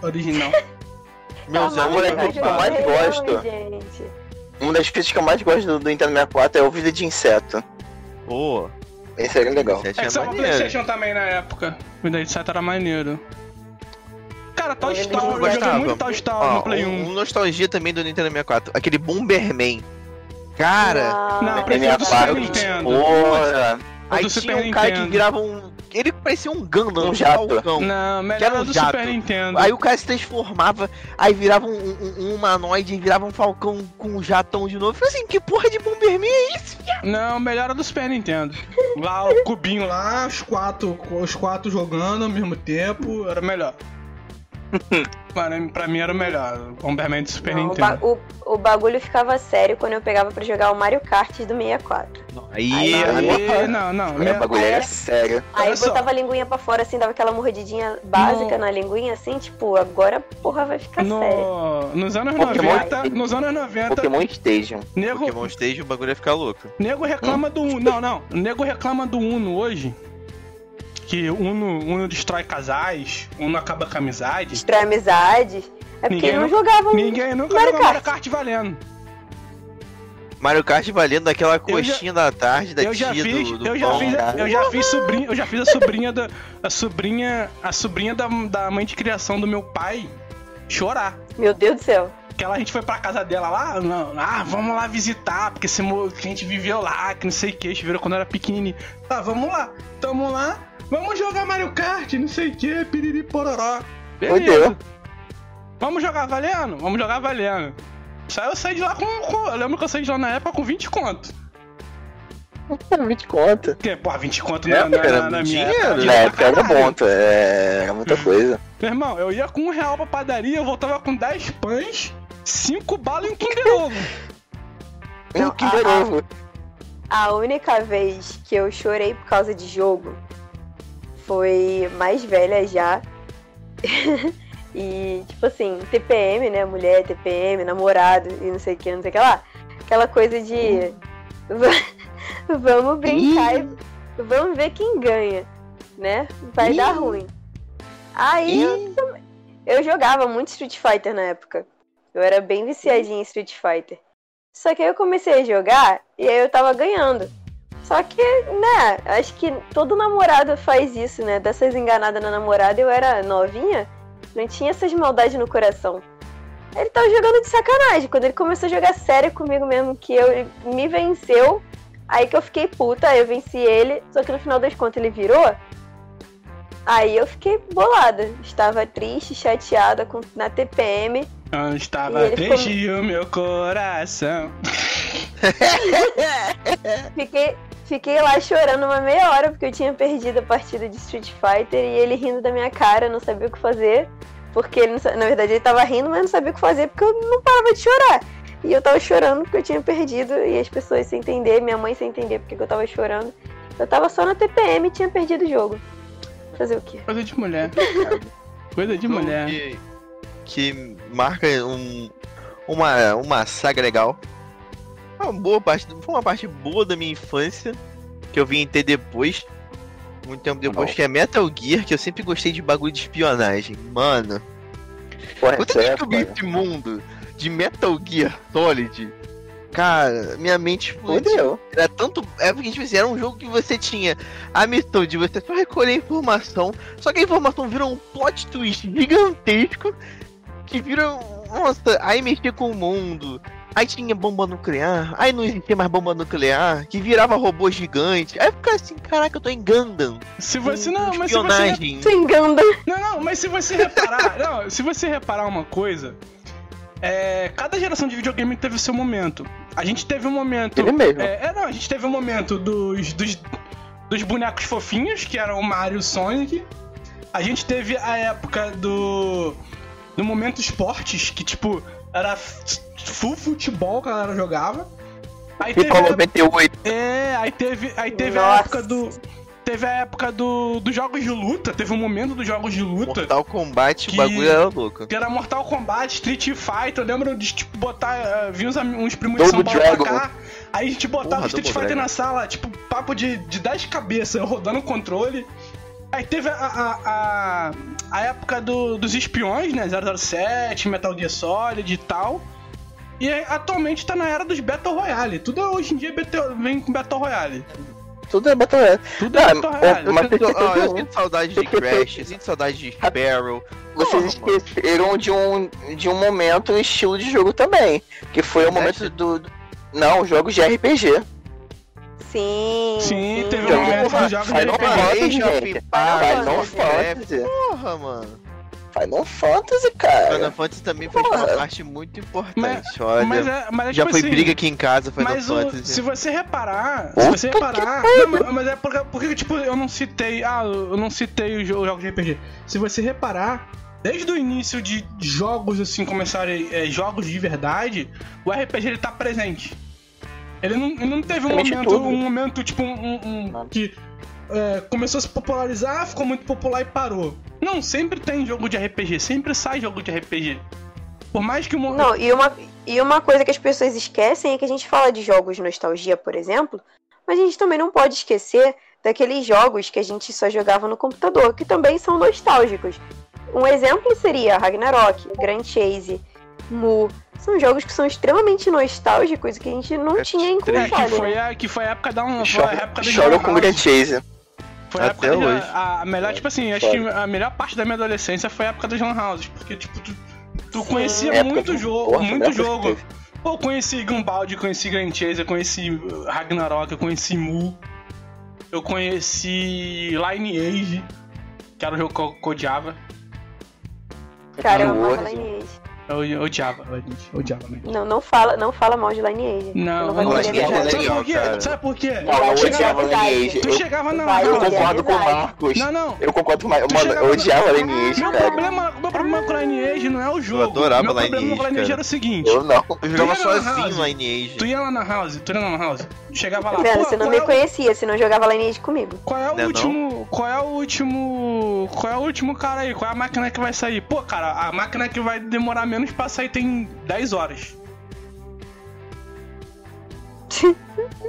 Original. [LAUGHS] Meus Tá amores, maluco, moleque, jogar eu mais gosto. gente. Uma das fitas que eu mais gosto do, do Nintendo 64 é o Vida de Inseto. Pô, Esse era legal. esse É é que maneiro. Playstation também na época. O da etc era maneiro. Cara, Toy Story, eu de joguei Gostava. muito Toy Story no Play um, 1. um nostalgia também do Nintendo 64. Aquele Bomberman. Cara, Não, Não, prefiro do Super 64. Nintendo. Porra. Aí do tinha Super um cara que virava um... Ele parecia um Gundam, Um um jato. falcão. Não, melhor era era um do jato. Super Nintendo. Aí o cara se transformava, aí virava um, um, um humanoide e virava um falcão com um jatão de novo. Eu falei assim, que porra de Bomberman é isso? Não, melhor era do Super Nintendo. Lá o cubinho lá, os quatro, os quatro jogando ao mesmo tempo, era melhor. [LAUGHS] Para mim- pra mim era o melhor, o Bomberman do Super Não, o, ba- Nintendo. o- o bagulho ficava sério quando eu pegava pra jogar o Mario Kart do 64. Aí, Aí- Aí, não, não. O minha- bagulho Aí era era- sério. Aí Olha só. botava a linguinha pra fora, assim, dava aquela mordidinha básica No- na linguinha, assim, tipo, agora porra vai ficar sério. no, nos anos Pokémon- 90, nos anos 90, Pokémon Stadium. nego, Pokémon Stage o bagulho ia ficar louco. nego reclama do Uno. Não, não. Nego reclama do Uno hoje. Que Uno, Uno destrói casais, Uno acaba com a amizade. Destrói amizade. É porque Ninguém não jogavam. Ninguém nunca Mario jogou Mario Kart. Valendo. Mario Kart valendo daquela Eu já- coxinha da tarde, da eu já tia fiz, do, do eu já pão. fiz, cara. eu já fiz sobrinha, eu já fiz a sobrinha da a sobrinha, a sobrinha da, da mãe de criação do meu pai chorar. Meu Deus do céu. Que ela, a gente foi pra casa dela lá, não, ah, vamos lá visitar, porque esse que a gente viveu lá, que não sei o que, a gente virou quando era pequenininho. Tá, vamos lá, tamo lá, vamos jogar Mario Kart, não sei o que, piriri pororó. Beleza. Vamos jogar valendo? Vamos jogar valendo. Só eu saí de lá com, com- Eu lembro que eu saí de lá na época com 20 conto. 20 conto. Porque, porra, 20 conto É, na, na, era na, na minha dinheiro. época. Na época era bom, é, era muita coisa. Meu irmão, eu ia com um real pra padaria, eu voltava com 10 pães, 5 balas e um Kinder [LAUGHS] Ovo. Um a- novo. A única vez que eu chorei por causa de jogo foi mais velha já. [LAUGHS] e, tipo assim, TPM, né? Mulher, TPM, namorado e não sei o que, não sei o que lá. Aquela coisa de. va- [LAUGHS] Vamos brincar e vamos ver quem ganha, né? Vai dar ruim. Aí eu, eu jogava muito Street Fighter na época. Eu era bem viciadinha em Street Fighter. Só que aí eu comecei a jogar e aí eu tava ganhando. Só que, né, acho que todo namorado faz isso, né? Dessas enganadas na namorada, eu era novinha, não tinha essas maldades no coração. Ele tava jogando de sacanagem. Quando ele começou a jogar sério comigo mesmo, que eu, me venceu, aí que eu fiquei puta, aí eu venci ele, só que no final das contas ele virou. Aí eu fiquei bolada. Estava triste, chateada com, na TPM. Eu estava triste e o meu coração. [LAUGHS] Fiquei, fiquei lá chorando uma meia hora porque eu tinha perdido a partida de Street Fighter e ele rindo da minha cara, não sabia o que fazer. Porque ele, na verdade, ele tava rindo, mas não sabia o que fazer porque eu não parava de chorar. E eu tava chorando porque eu tinha perdido e as pessoas sem entender, minha mãe sem entender porque que eu tava chorando. Eu tava só na TPM e tinha perdido o jogo. Fazer o quê? Coisa de mulher. [LAUGHS] Coisa de mulher. Que, que marca um, uma, uma saga legal. Uma boa parte, foi uma parte boa da minha infância que eu vim ter depois. Muito tempo depois, Bom. que é Metal Gear, que eu sempre gostei de bagulho de espionagem. Mano, Porra, quando essa eu é descobri esse mundo de Metal Gear Solid, cara, minha mente explodiu. Era tanto. É porque, tipo assim, era um jogo que você tinha a missão de você só recolher informação, só que a informação vira um plot twist gigantesco que vira. Nossa, aí mexia com o mundo. Aí tinha bomba nuclear, aí não existia mais bomba nuclear, que virava robô gigante. Aí fica assim, caraca, eu tô em Gundam. Se você não, mas se você espionagem. Se engana. Não, não, mas se você reparar, [LAUGHS] não, se você reparar uma coisa, é, cada geração de videogame teve o seu momento. A gente teve um momento. Ele mesmo. É, é, não, a gente teve um momento dos, dos, dos bonecos fofinhos, que eram o Mario e o Sonic. A gente teve a época do. do momento esportes, que tipo, era full futebol que a galera jogava. Aí teve, FIFA a- 98. é, aí teve, aí teve a época do. Teve a época do, dos jogos de luta, teve um momento dos jogos de luta. Mortal Kombat, Que- o bagulho era louco. Que era Mortal Kombat, Street Fighter, eu lembro de, tipo, botar. eh, vir uns, uns primos de São Double Paulo Dragon. pra cá. Aí a gente botava Porra, Street Double Fighter Dragon. na sala, tipo, papo de, de 10 cabeças, rodando o controle. Aí teve a, a, a, a época do, dos espiões, né? 007, Metal Gear Solid e tal. E aí, atualmente tá na era dos Battle Royale. Tudo hoje em dia é vem com Battle Royale. Tudo é Battle Royale. Tudo é Battle é- Royale. Eu Mas sinto, que ó, ter eu sinto saudade de Crash, eu sinto saudade de Sparrow. Vocês mano. esqueceram de um, de um momento e estilo de jogo também. Que foi o momento do. do- Não, jogos de RPG. Sim. Sim, teve um Jogo- momento jogos de Final. Fantasy, gente. Final. Fantasy. Porra, mano. Final Fantasy, cara. Final Fantasy também fez Porra. uma parte muito importante. Mas- Olha, Mas é, mas é já tipo foi assim, briga aqui em casa, Final Mas o- Fantasy. se você reparar, se você que reparar, não, mas, é porque, porque tipo eu não citei, ah, eu não citei os jogos de RPG. Se você reparar, desde o início de jogos assim começarem é, jogos de verdade, o RPG ele tá presente. Ele não, ele não teve um momento, tudo. um momento tipo um, um- um- que é, começou a se popularizar, ficou muito popular e parou. Não, sempre tem jogo de RPG, sempre sai jogo de RPG. Por mais que o Não, e uma, e uma coisa que as pessoas esquecem é que a gente fala de jogos de nostalgia, por exemplo, mas a gente também não pode esquecer daqueles jogos que a gente só jogava no computador, que também são nostálgicos. Um exemplo seria Ragnarok, Grand Chase, Mu. São jogos que são extremamente nostálgicos e que a gente não É, tinha em que É, que console. foi né? a, que foi a época da foi a época da chora Lan com. Grand Chase. Foi a Até época da- hoje. a, a melhor, tipo assim, acho que a melhor parte da minha adolescência foi a época das Lan Houses, porque tipo, tu, tu Sim. conhecia muito do- jogo, porra, muito jogo. Pô, eu conheci Gumball, conheci Grand Chase, eu conheci Ragnarok, eu conheci Mu, eu conheci Lineage, que era o jogo que eu odiava. Cara, eu No amava Word. Lineage. Eu, eu odiava, eu odiava mesmo. Não, não fala, não fala mal de Lineage. Não, vai não querer ver. é Sabe legal, por quê? cara. Sabe por quê? Não, eu Tu chegava- odiava Lineage. Tu Eu, chegava na Vai, eu concordo com o. Marcos. Não, não. Eu concordo com o Marcos. Mano, eu odiava na- Lineage, Meu cara. problema, meu problema com Lineage não é o jogo. adorava meu problema Lineage, com Lineage era o seguinte. Eu não. Eu jogava sozinho Lineage. Tu ia lá na house, tu ia lá na house, chegava lá. Pô, Você não qual me é o- conhecia, você não jogava Lineage comigo. Qual é o Não é último. Qual é o último. Qual é o último cara aí? Qual é a máquina que vai sair? Pô, cara, a máquina que vai demorar menos pra sair tem 10 horas.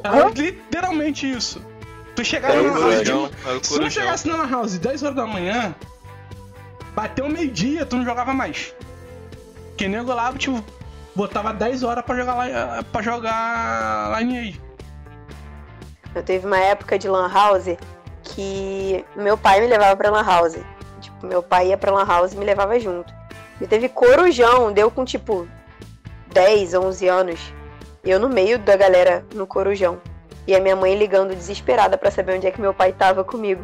Era [LAUGHS] literalmente isso. Tu chegava É na house. é. de- Se não chegasse na house 10 horas da manhã, bateu meio-dia, tu não jogava mais. Que nego lá, tipo, botava 10 horas pra jogar lá pra jogar Lineage. Eu teve uma época de Lan House que meu pai me levava pra Lan House. Tipo, meu pai ia pra Lan House e me levava junto. E teve Corujão, deu com tipo 10, 11 anos. Eu no meio da galera no Corujão. E a minha mãe ligando desesperada pra saber onde é que meu pai tava comigo.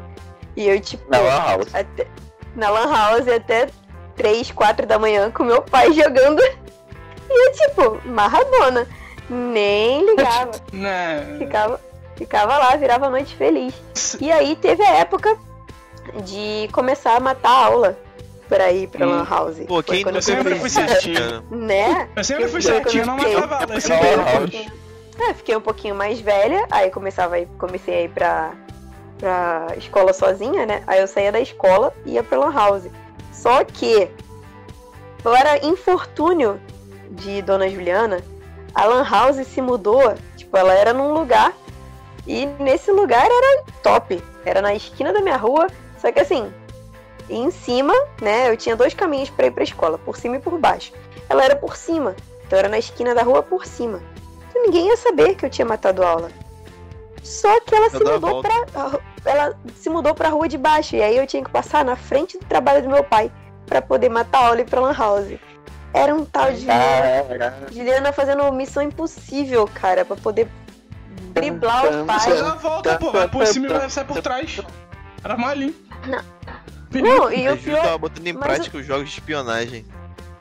E eu, tipo, Na Lan House. até- na Lan House até 3, 4 da manhã com meu pai jogando. E eu, tipo, marradona. Nem ligava. [LAUGHS] Né? Ficava, ficava lá, virava a noite feliz. E aí teve a época de começar a matar a aula pra ir pra Hum. Lan House. Pô, Foi quem eu sempre fui certinho. Né? Eu sempre fui certinho, não fiquei- matava eu depois. É, fiquei um pouquinho mais velha, aí começava a ir, comecei a ir pra, pra escola sozinha, né? Aí eu saía da escola e ia pra Lan House. Só que, para infortúnio de Dona Juliana, a Lan House se mudou, tipo, ela era num lugar e nesse lugar era top. Era na esquina da minha rua, só que assim, em cima, né, eu tinha dois caminhos pra ir pra escola, por cima e por baixo. Ela era por cima, então era na esquina da rua por cima. Então ninguém ia saber que eu tinha matado a aula. Só que ela se Eu a mudou pra. Ela se mudou pra rua de baixo. E aí eu tinha que passar na frente do trabalho do meu pai pra poder matar a aula e ir pra Lan House. Era um tal de Juliana, fazendo missão impossível, cara, pra poder driblar o Você pai. a volta, pô. Vai por cima e vai sair por trás. Era malinho. Não, e A o pior. tava botando em mas prática os jogos de espionagem.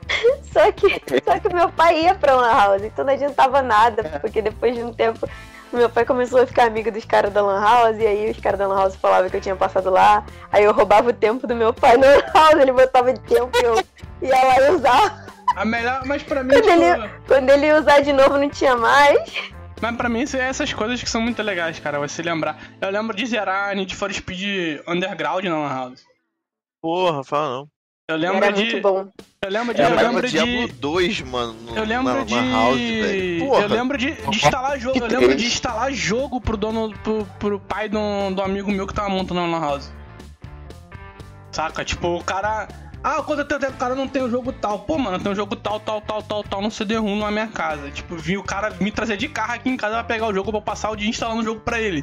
[LAUGHS] Só que, só que meu pai ia pra Lan House, então não adiantava nada, porque depois de um tempo meu pai começou a ficar amigo dos caras da Lan House, e aí os caras da Lan House falavam que eu tinha passado lá, aí eu roubava o tempo do meu pai na Lan House, ele botava de tempo e eu ia lá e usava. A melhor, mas pra mim, Quando tipo, ele- Quando ele ia usar de novo, não tinha mais. Mas pra mim isso é essas coisas que são muito legais, cara. Você lembrar. Eu lembro de zerar Need for Speed Underground na Lan House. Porra, fala não. Eu lembro Era de. muito bom. Eu lembro de. Eu eu lembro Diablo de. 2, mano, no, Eu lembro na, de. na house, velho. Porra. eu lembro de, de instalar jogo. Eu lembro de instalar jogo pro dono. pro, pro pai do, do amigo meu que tava montando na Lan House. Saca? Tipo, o cara. Ah, quando eu tenho o cara não tem o jogo tal. Pô, mano, tem um jogo tal, tal, tal, tal, tal no CD-ROM na minha casa. Tipo, vi o cara me trazer de carro aqui em casa pra pegar o jogo pra eu passar o dia instalando o jogo pra ele.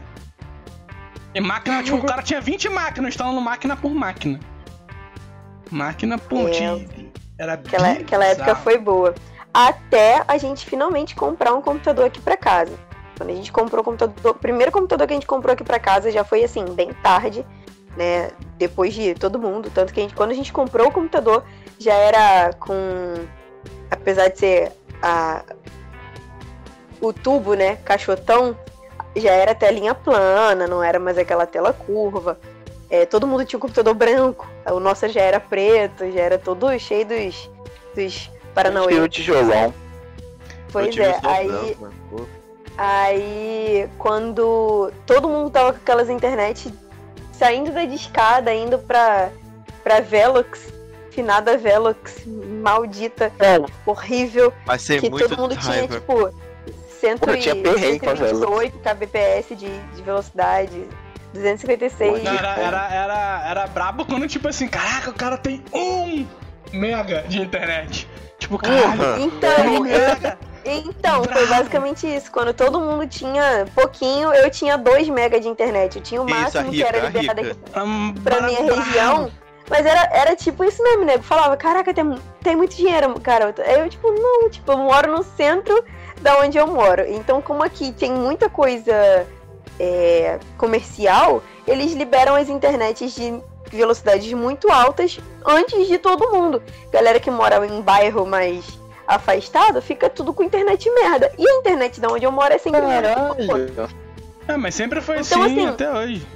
E máquina, tipo, o cara tinha 20 máquinas instalando máquina por máquina. Máquina por É. Era Aquela, aquela época foi boa. Até a gente finalmente comprar um computador aqui pra casa. Quando a gente comprou o computador, o primeiro computador que a gente comprou aqui pra casa já foi assim, bem tarde, né? Depois de todo mundo. Tanto que a gente, quando a gente comprou o computador, já era com. Apesar de ser a, o tubo, né? Caixotão, já era telinha plana, não era mais aquela tela curva. É, todo mundo tinha um computador branco. O nosso já era preto, já era todo cheio dos, dos Paranauê. Tinha o tijolão. Pois é, aí, branco, aí quando todo mundo tava com aquelas internet saindo da discada, indo pra, pra Velox, finada Velox, maldita, horrível, Passei que muito todo mundo tinha, raiva. tipo, 100 Pô, tinha perrengue com a Velox. 128 kbps de, de velocidade, 256. Não, era, era, era, era brabo quando, tipo assim, caraca, o cara tem um mega de internet. Tipo, caralho, Porra. Então, um mega. Então, foi Bravo. basicamente isso. Quando todo mundo tinha pouquinho, eu tinha 2 mega de internet. Eu tinha o Isso, máximo que rica, era a liberado aqui Um pra minha região. Mas era, era tipo isso mesmo, nego. Falava, caraca, tem, tem muito dinheiro, cara. Aí eu, tipo, não, tipo, eu moro no centro da onde eu moro. Então, como aqui tem muita coisa é, comercial, eles liberam as internets de velocidades muito altas antes de todo mundo. Galera que mora em bairro mais afastado, fica tudo com internet merda. E a internet da onde eu moro é sempre merda. É, mas sempre foi Então, assim, assim, até hoje.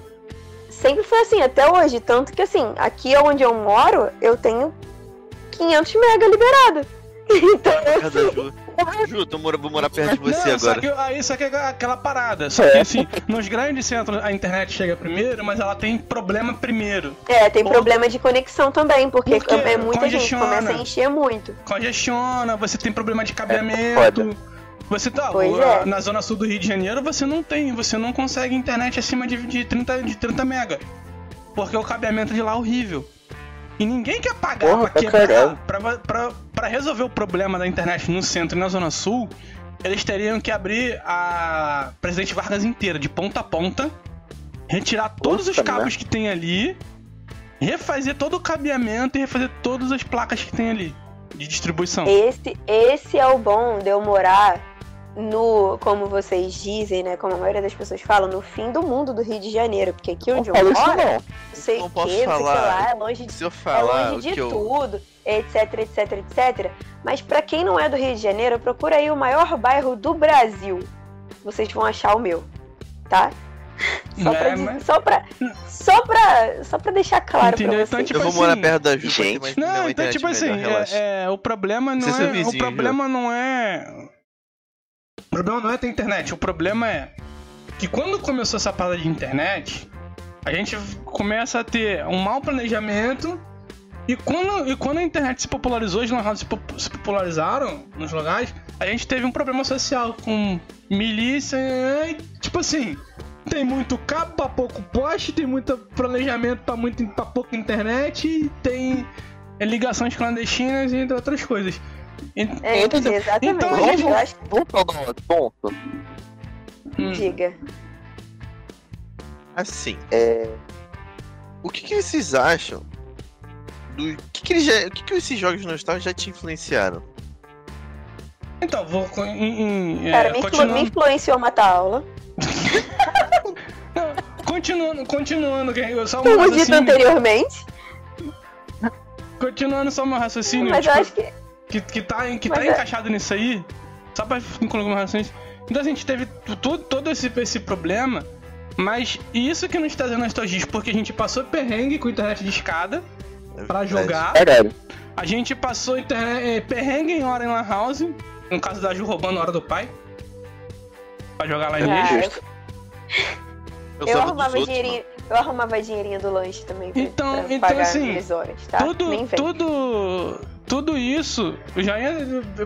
Sempre foi assim, até hoje. Tanto que, assim, aqui onde eu moro, eu tenho 500 mega liberado. [LAUGHS] Então, assim, [LAUGHS] Ju. Mora- vou morar perto de você não, Só agora. que, aí, só que é aquela parada. Só que assim, nos grandes centros a internet chega primeiro, mas ela tem problema primeiro. é, tem Pô. problema de conexão também, porque Por quê? é muita gente, começa a encher muito. Congestiona, você tem problema de cabeamento. você tá. É. Na zona sul do Rio de Janeiro você não tem, você não consegue internet acima de, de, 30, de 30 mega. Porque o cabeamento de lá é horrível. E ninguém quer pagar Porra, pra pra quebrar. Pra, pra, pra resolver o problema da internet no centro e na zona sul, eles teriam que abrir a Presidente Vargas inteira, de ponta a ponta, retirar todos os cabos que tem ali, refazer todo o cabeamento e refazer todas as placas que tem ali de distribuição. Esse, esse é o bom de eu morar no, como vocês dizem, né? Como a maioria das pessoas falam, no fim do mundo do Rio de Janeiro. Porque aqui Não onde eu fala moro, não. não sei Não posso que, não sei o que falar. lá, é longe de Se eu é falar longe o de que eu. tudo, etc, etc, etc. Mas pra quem não é do Rio de Janeiro, procura aí o maior bairro do Brasil. Vocês vão achar o meu, tá? Só, É, pra, mas- só, pra, só, pra, só pra deixar claro Entendeu? pra Então, vocês. tipo eu vou assim, morar perto da Ju pra ter gente. Não, uma então tipo assim, é, é, o problema não Você é é, o problema não é, problema não é ter internet, o problema é que quando começou essa parada de internet, a gente começa a ter um mau planejamento e quando, e quando a internet se popularizou, os lan se, pop- se popularizaram nos lugares, a gente teve um problema social com milícia, tipo assim, tem muito cabo pra pouco poste, tem muito planejamento pra, muito, pra pouca internet, tem ligações clandestinas e entre outras coisas. E- É, Então, exatamente. então, eu vamos- acho Vamos pra um ponto. Hum. Diga. Assim, É, o que, que vocês acham do o que, que, eles já, o que, que esses jogos nostálgicos já te influenciaram? Então, vou em, é, Cara, me, influ- continuando- me influenciou a matar a aula. [LAUGHS] Continuando, continuando, eu- só um Como dito raciocínio, anteriormente. continuando só meu raciocínio, Mas eu tipo, acho que. Que, que tá, que Mas tá é- encaixado nisso aí, só pra meu raciocínio. Então a gente teve todo esse, esse problema, mas isso que nos traz nostalgia, porque a gente passou perrengue com internet de escada É pra verdade. jogar, caralho. a gente passou internet, eh, perrengue em hora em Lan House, no caso da Ju roubando a hora do pai, pra jogar lá em Ah, lixo. eu, Eu, arrumava outros, dinheirinho. Eu arrumava dinheirinho do lanche também Então- pra então, pagar assim, horas, tá? Tudo, tudo, tudo isso, já ia,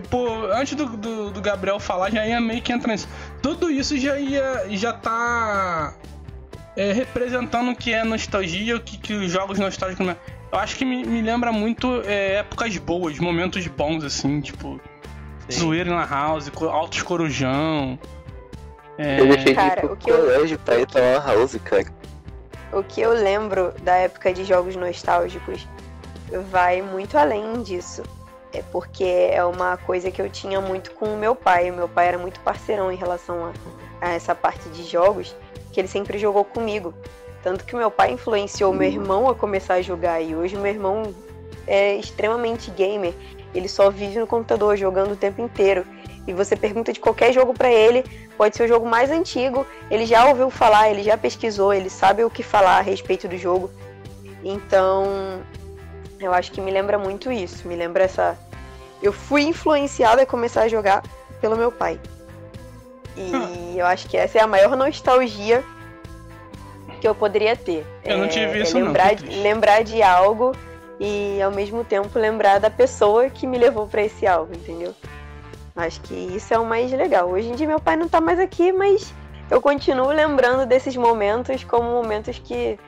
pô, antes do, do, do Gabriel falar, já ia meio que entrar nisso. Tudo isso já ia, já tá é, representando o que é nostalgia, o que, que os jogos nostálgicos... não é. Eu acho que me, me lembra muito é, épocas boas, momentos bons, assim, tipo, Sim. zoeira La House, altos corujão... é, Eu deixei de ir Cara, pro o que eu- colégio pra ir pra Lan House, cara. O que eu lembro da época de jogos nostálgicos vai muito além disso. É porque é uma coisa que eu tinha muito com o meu pai. O meu pai era muito parceirão em relação a, a essa parte de jogos, que ele sempre jogou comigo. Tanto que meu pai influenciou meu irmão a começar a jogar. E hoje meu irmão é extremamente gamer. Ele só vive no computador jogando o tempo inteiro. E você pergunta de qualquer jogo pra ele, pode ser o jogo mais antigo, ele já ouviu falar, ele já pesquisou, ele sabe o que falar a respeito do jogo. Então, eu acho que me lembra muito isso. Me lembra essa. Eu fui influenciada a começar a jogar pelo meu pai. E eu acho que essa é a maior nostalgia que eu poderia ter. Eu não É- tive é isso, não, lembrar, que de, lembrar de algo e ao mesmo tempo lembrar da pessoa que me levou pra esse algo, entendeu? Acho que isso é o mais legal. Hoje em dia meu pai não tá mais aqui, mas eu continuo lembrando desses momentos como momentos que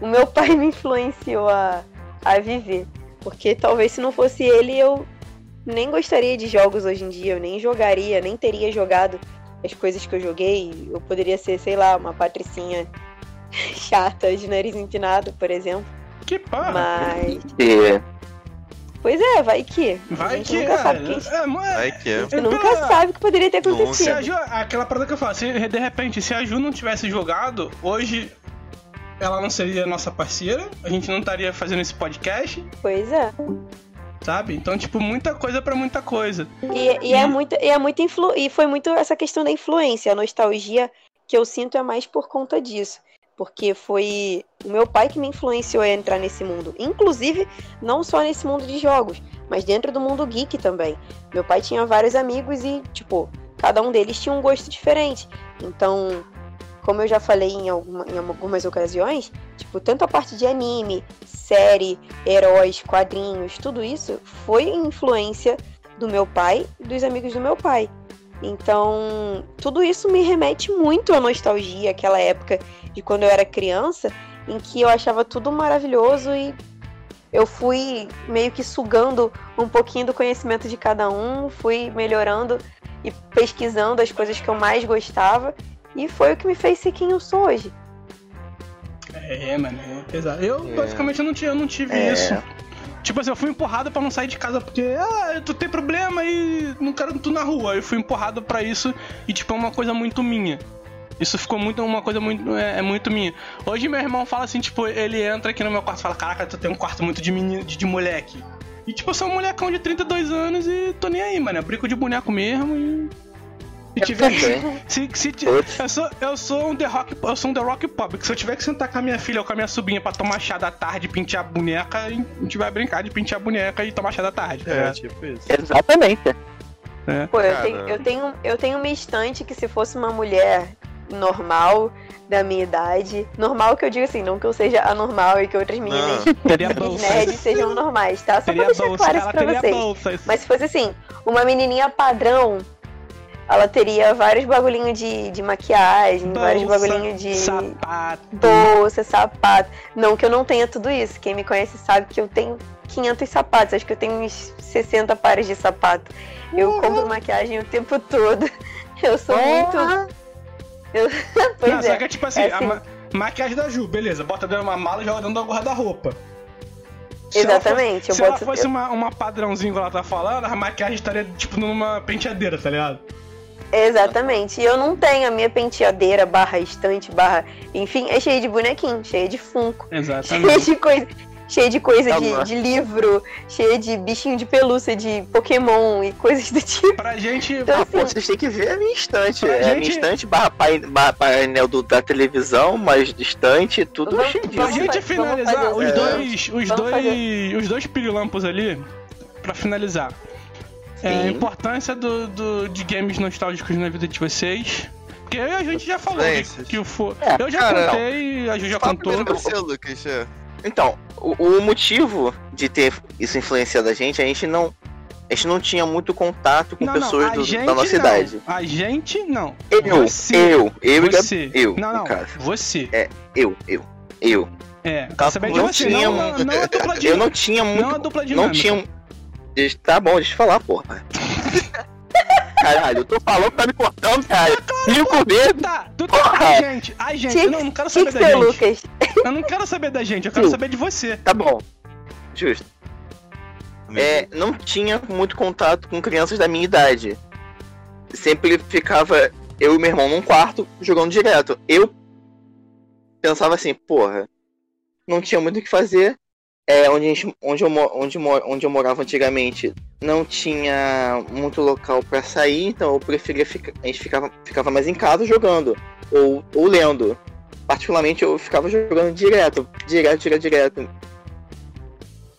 o meu [LAUGHS] pai me influenciou a, a viver. Porque talvez se não fosse ele, eu nem gostaria de jogos hoje em dia, eu nem jogaria, nem teria jogado as coisas que eu joguei. Eu poderia ser, sei lá, uma patricinha [LAUGHS] chata de nariz empinado, por exemplo. Que pá! Mas, E pois é, vai que. a Vai gente que nunca é, sabe que é, mas- Vai que é. Você é nunca pela- sabe o que poderia ter acontecido. a Ju, aquela parada que eu falo, se de repente, se a Ju não tivesse jogado, hoje ela não seria nossa parceira, a gente não estaria fazendo esse podcast, Pois é. sabe? Então, tipo, muita coisa pra muita coisa. E, e é muito, e é muito influ, e foi muito essa questão da influência, a nostalgia que eu sinto é mais por conta disso. Porque foi o meu pai que me influenciou a entrar nesse mundo. Inclusive, não só nesse mundo de jogos, mas dentro do mundo geek também. Meu pai tinha vários amigos e, tipo, cada um deles tinha um gosto diferente. Então, como eu já falei em, alguma- em algumas ocasiões, tipo, tanto a parte de anime, série, heróis, quadrinhos, tudo isso foi influência do meu pai e dos amigos do meu pai. Então, tudo isso me remete muito à nostalgia, aquela época de quando eu era criança, em que eu achava tudo maravilhoso e eu fui meio que sugando um pouquinho do conhecimento de cada um, fui melhorando e pesquisando as coisas que eu mais gostava, e foi o que me fez ser quem eu sou hoje. É, mano, é pesado. Eu, É. basicamente, eu não, tive, eu não tive É. isso. Tipo assim, eu fui empurrado pra não sair de casa porque, ah, tu tem problema e não quero tu na rua. Eu fui empurrado pra isso e, tipo, é uma coisa muito minha. Isso ficou muito, uma coisa muito, é, é muito minha. Hoje meu irmão fala assim, tipo, ele entra aqui no meu quarto e fala, caraca, tu tem um quarto muito de menino, de, de moleque. E tipo, eu sou um molecão de 32 anos e tô nem aí, mano. Eu brinco de boneco mesmo e. Se [LAUGHS] tiver. [LAUGHS] Se, se, eu, sou, eu sou um The Rock, eu sou um The Rock Pop, que se eu tiver que sentar com a minha filha ou com a minha sobrinha pra tomar chá da tarde e pentear a boneca, a gente vai brincar de pentear a boneca e tomar chá da tarde. tá É, tipo isso. Exatamente. Pô, eu tenho, eu, tenho, eu tenho uma estante que se fosse uma mulher normal, da minha idade, normal que eu digo assim, não que eu seja anormal e que outras meninas [LAUGHS] nerds sejam normais, tá? Só pra Teria deixar bolsa, claro isso pra vocês. bolsa. Mas se fosse assim, uma menininha padrão, ela teria vários bagulhinhos de, de maquiagem, vários Bolsa, bagulhinhos de Sapato. bolsa, sapato. Não que eu não tenha tudo isso. Quem me conhece sabe que eu tenho 500 sapatos. Acho que eu tenho uns 60 pares de sapato. Eu compro maquiagem o tempo todo. [LAUGHS] Eu sou muito. Eu... [LAUGHS] pois não, é. só que é tipo assim, é a assim. ma- maquiagem da Ju, beleza, bota dentro de uma mala e joga dentro do guarda-roupa. Se ela Exatamente. Se eu ela boto... fosse uma, uma padrãozinho que ela tá falando, a maquiagem estaria, tipo, numa penteadeira, tá ligado? Exatamente. E eu não tenho a minha penteadeira, barra estante, barra. Enfim, é cheia de bonequinho, cheia de funko, cheia Exatamente. de coisa. Cheia de coisa Tá de, de livro, cheia de bichinho de pelúcia, de Pokémon e coisas do tipo. pra gente. Então, Ah, pô, assim, vocês têm que ver a minha estante. Pra É a gente- minha estante barra, barra painel do- da televisão, mais distante, tudo Vamos- cheio Pra disso. gente fa- vamos finalizar, os dois. Os Vamos dois. Os dois pirilampos ali, pra finalizar. É, a importância do, do- de games nostálgicos na vida de vocês. Porque eu e a gente já falou que, que o for. É, eu já cara, contei, a Ju já Fala contou. você, Lucas. é. Então, o, o motivo de ter isso influenciado a gente, a gente não. A gente não tinha muito contato com Não, não, pessoas a do- gente da nossa não. idade. A gente não. Eu, Você. eu, eu e Você. eu, Não, não. caso. Você. Eu, eu, eu. É. Tá, saber de não você, tinha não, um- não, não a dupla de Eu não tinha muito. Não a dupla de não tinha. Deixa- Tá bom, deixa eu falar, porra. [LAUGHS] Caralho, eu tô falando, tá me cortando, cara. Com medo. Tá, tu tá. Porra. A gente, a gente. Eu não, não quero saber que da gente. Lucas. Eu não quero saber da gente, eu quero Tu. saber de você. Tá bom. Justo. É, não tinha muito contato com crianças da minha idade. Sempre ficava eu e meu irmão num quarto jogando direto. Eu pensava assim, porra, não tinha muito o que fazer. É, onde, gente, onde, eu, onde, onde eu morava antigamente não tinha muito local pra sair, então eu preferia ficar. A gente ficava, ficava mais em casa jogando. Ou, ou lendo. Particularmente eu ficava jogando direto, direto, direto, direto.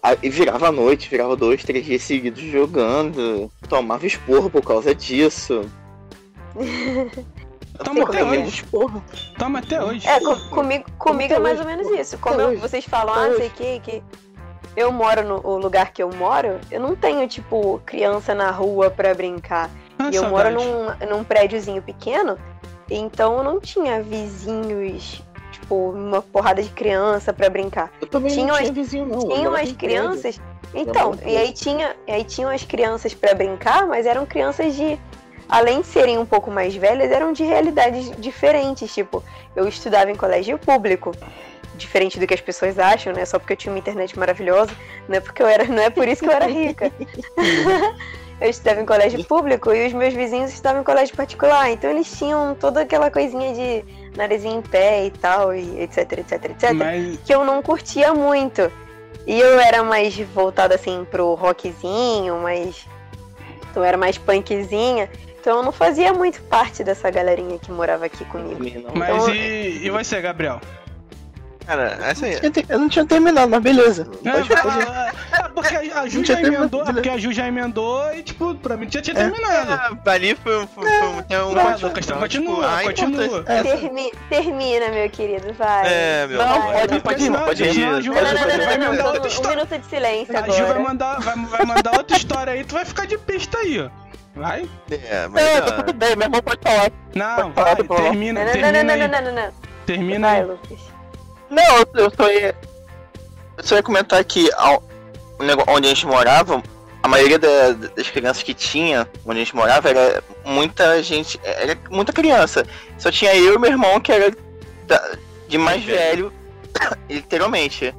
Aí virava a noite, virava dois, três dias seguidos jogando. Tomava esporro por causa disso. [LAUGHS] Toma até um hoje. esporro. Toma até hoje. É, co- comigo, comigo é mais ou hoje, menos pô. isso. Como eu- vocês falam, ah, Até sei que, que eu moro no o lugar que eu moro, eu não tenho, tipo, criança na rua pra brincar. Ah, E eu saudade. moro num, num prédiozinho pequeno, então eu não tinha vizinhos, tipo, uma porrada de criança pra brincar. Eu também Tinha não tinha vizinho, não. Tinham as crianças. Então, e aí tinha, e aí tinham as crianças pra brincar, mas eram crianças de. Além de serem um pouco mais velhas, eram de realidades diferentes. Tipo, eu estudava em colégio público. Diferente do que as pessoas acham, né? Só porque eu tinha uma internet maravilhosa. Não é porque eu era. Não é por isso que eu era rica. [LAUGHS] eu estudava em colégio público e os meus vizinhos estavam em colégio particular. Então eles tinham toda aquela coisinha de narizinho em pé e tal, e etc, etc, etc. Mas Que eu não curtia muito. E eu era mais voltada assim pro rockzinho, mas. Eu era mais punkzinha. Então eu não fazia muito parte dessa galerinha que morava aqui comigo. Mas Então- e, e você, Gabriel? Cara, essa aí. Eu não tinha terminado, mas beleza. É, ah, ah, porque a, a Ju já emendou, terminado. porque a Ju já emendou e, tipo, pra mim já tinha É. terminado. Ah, ali foi, foi, foi um- até um. Lucas, não, continua, tipo, continua. importância- Termi- termina, meu querido, vai. É, meu Não, amor. pode pode ir, pode ir. Não, não, não, um minuto de silêncio A Ju vai mandar, vai, vai mandar outra história aí, tu vai ficar de pista aí, ó. Vai? É, mas. Não, ah, tá tudo bem, meu irmão pode falar. Não, Pode falar, vai, falar. termina, Não, não, termina não, não, não, não, não, não. Termina Vai. Lucas. Não, eu- só ia. Eu só ia comentar que ao- onde a gente morava, a maioria da- das crianças que tinha onde a gente morava era muita gente. Era muita criança. Só tinha eu e meu irmão que era da- de mais Mais velho. velho, [COUGHS] literalmente.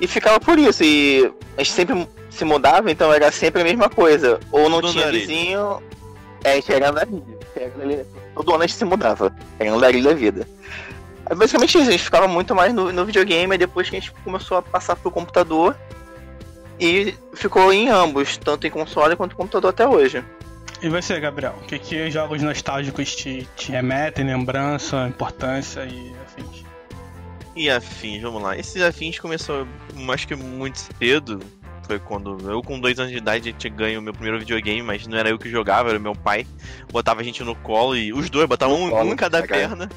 E ficava por isso. E a gente sempre se mudava, então era sempre a mesma coisa. Ou não Tudo tinha vizinho. É, a gente era andarilho. Era andarilho. Todo ano a gente se mudava. Era andarilho da vida. É basicamente isso, a gente ficava muito mais no, no videogame, e depois que a gente começou a passar pro computador. E ficou em ambos, tanto em console quanto em computador até hoje. E você, Gabriel? O que, que jogos nostálgicos te, te remetem, lembrança, importância e afins? E afins, vamos lá. Esses afins começou, acho que muito cedo. Foi quando eu, com dois anos de idade, tinha ganho o meu primeiro videogame, mas não era eu que jogava, era meu pai. Botava a gente no colo e os dois botavam um, colo, um em cada cagado. perna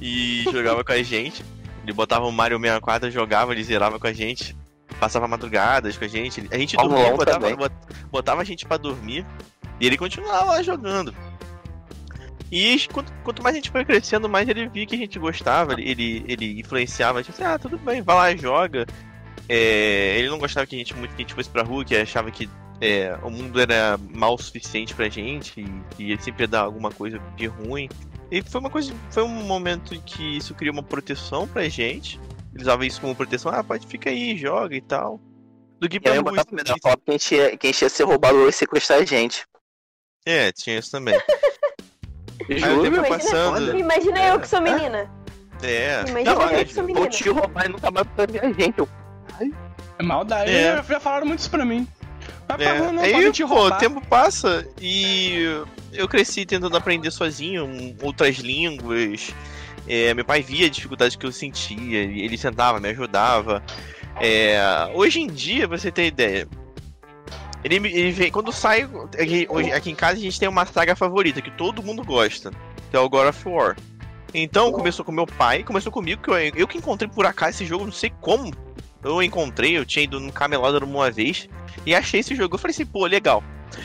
e jogava com a gente. Ele botava o Mario 64, jogava, ele zerava com a gente. Passava madrugadas com a gente. A gente Fórmula dormia, 1 botava, botava a gente pra dormir. E ele continuava lá jogando. E quanto, quanto mais a gente foi crescendo, mais ele via que a gente gostava, ele, ele, ele influenciava, tipo assim, ah, tudo bem, vai lá, joga. É, ele não gostava que a gente muito que a gente fosse pra rua, que achava que é, o mundo era mal o suficiente pra gente, e que ele sempre ia dar alguma coisa de ruim. E foi uma coisa, foi um momento em que isso criou uma proteção pra gente. Ele usava isso como proteção, ah, pode ficar aí, joga e tal. Do que E pra eu botava medo da foto que a gente ia, que a gente ia ser roubado ou ia sequestrar a gente. É, tinha isso também. [LAUGHS] Juro? Imagina- passando. Imagina É. eu que sou menina. É. Imagina Não, eu é, que sou Vou menina. te roubar e nunca mais pra ver a gente. Eu, É maldade. É. Já, já falaram muito isso pra mim. Vai É, não aí, pô, roubar. o tempo passa e eu cresci tentando aprender sozinho outras línguas. É, meu pai via a dificuldade que eu sentia, ele sentava, me ajudava. É, hoje em dia, pra você ter ideia, ele, me- ele vem, quando sai, aqui, hoje- aqui em casa a gente tem uma saga favorita que todo mundo gosta, que é o God of War. Então começou com meu pai, começou comigo, que eu, eu que encontrei por acaso esse jogo, não sei como. Eu encontrei, eu tinha ido no camelódromo uma vez e achei esse jogo. Eu falei assim, pô, legal.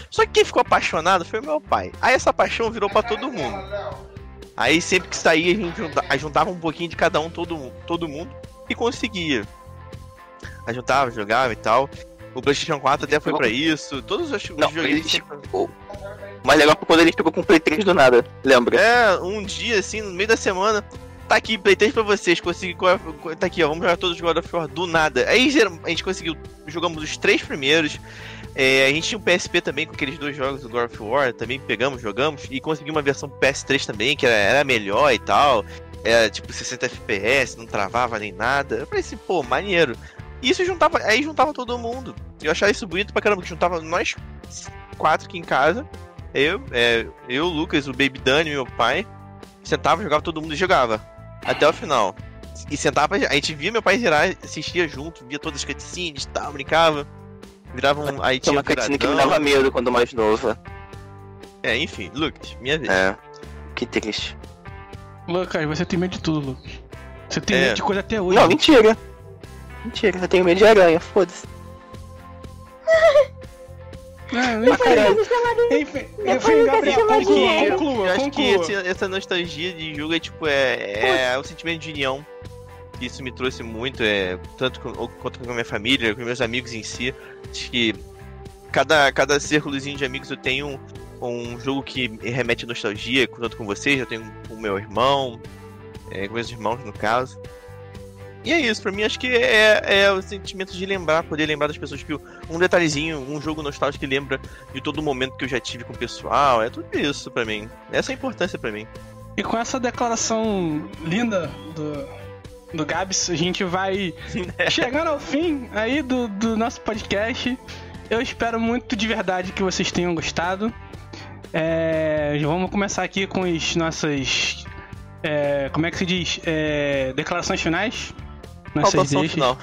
Só que quem ficou apaixonado foi meu pai. Aí essa paixão virou pra todo mundo. Aí sempre que saía a gente junta- juntava um pouquinho de cada um, todo, todo mundo, e conseguia. Aí juntava, jogava e tal. O PlayStation 4 até foi pra isso. Todos os, os Não, joguinhos ele sempre- ficou. Mas legal foi quando ele ficou com o Play 3 do nada, lembra? É, um dia assim, no meio da semana, tá aqui, Play 3 pra vocês, consegui. Tá aqui, ó, vamos jogar todos os God of War do nada. Aí a gente conseguiu, jogamos os três primeiros. É, a gente tinha um PSP também com aqueles dois jogos do God of War, também pegamos, jogamos, e conseguimos uma versão PS3 também, que era, era melhor e tal. Era tipo 60 FPS, não travava nem nada. Eu falei assim, pô, maneiro. E isso juntava, aí juntava todo mundo. Eu achava isso bonito pra caramba, que juntava nós quatro aqui em casa. Eu, é, eu, Lucas, o Baby Dani, meu pai. Sentava, jogava todo mundo e jogava. Até o final. E sentava, a gente via meu pai zerar, assistia junto, via todas as cutscenes e tal, brincava. Virava um. Aí Tinha uma cutscene que me dava medo quando mais novo. É, enfim, Lucas, minha vez. É. Que triste. Lucas, você tem medo de tudo, Lucas. Você tem É. medo de coisa até hoje. Não, mentira. Mentira, eu tenho medo de aranha, foda-se. [LAUGHS] Não, enfim, enfim, Gabriel, conclua, Eu acho que esse- essa nostalgia de jogo é tipo, é, é o sentimento de união. que Isso me trouxe muito, é, tanto com, quanto com a minha família, com meus amigos em si. Acho que cada, cada círculozinho de amigos eu tenho um, um jogo que me remete à nostalgia, tanto com vocês, eu tenho com o meu irmão, é, com meus irmãos no caso. E é isso, pra mim acho que é, é o sentimento de lembrar, poder lembrar das pessoas que um detalhezinho, um jogo nostálgico que lembra de todo momento que eu já tive com o pessoal, é tudo isso pra mim. Essa é a importância pra mim. E com essa declaração linda do, do Gabs, a gente vai [LAUGHS] chegando ao fim aí do, do nosso podcast. Eu espero muito de verdade que vocês tenham gostado. É, vamos começar aqui com as nossas. É, como é que se diz? É, declarações finais. Nossas Faltação deixas. final.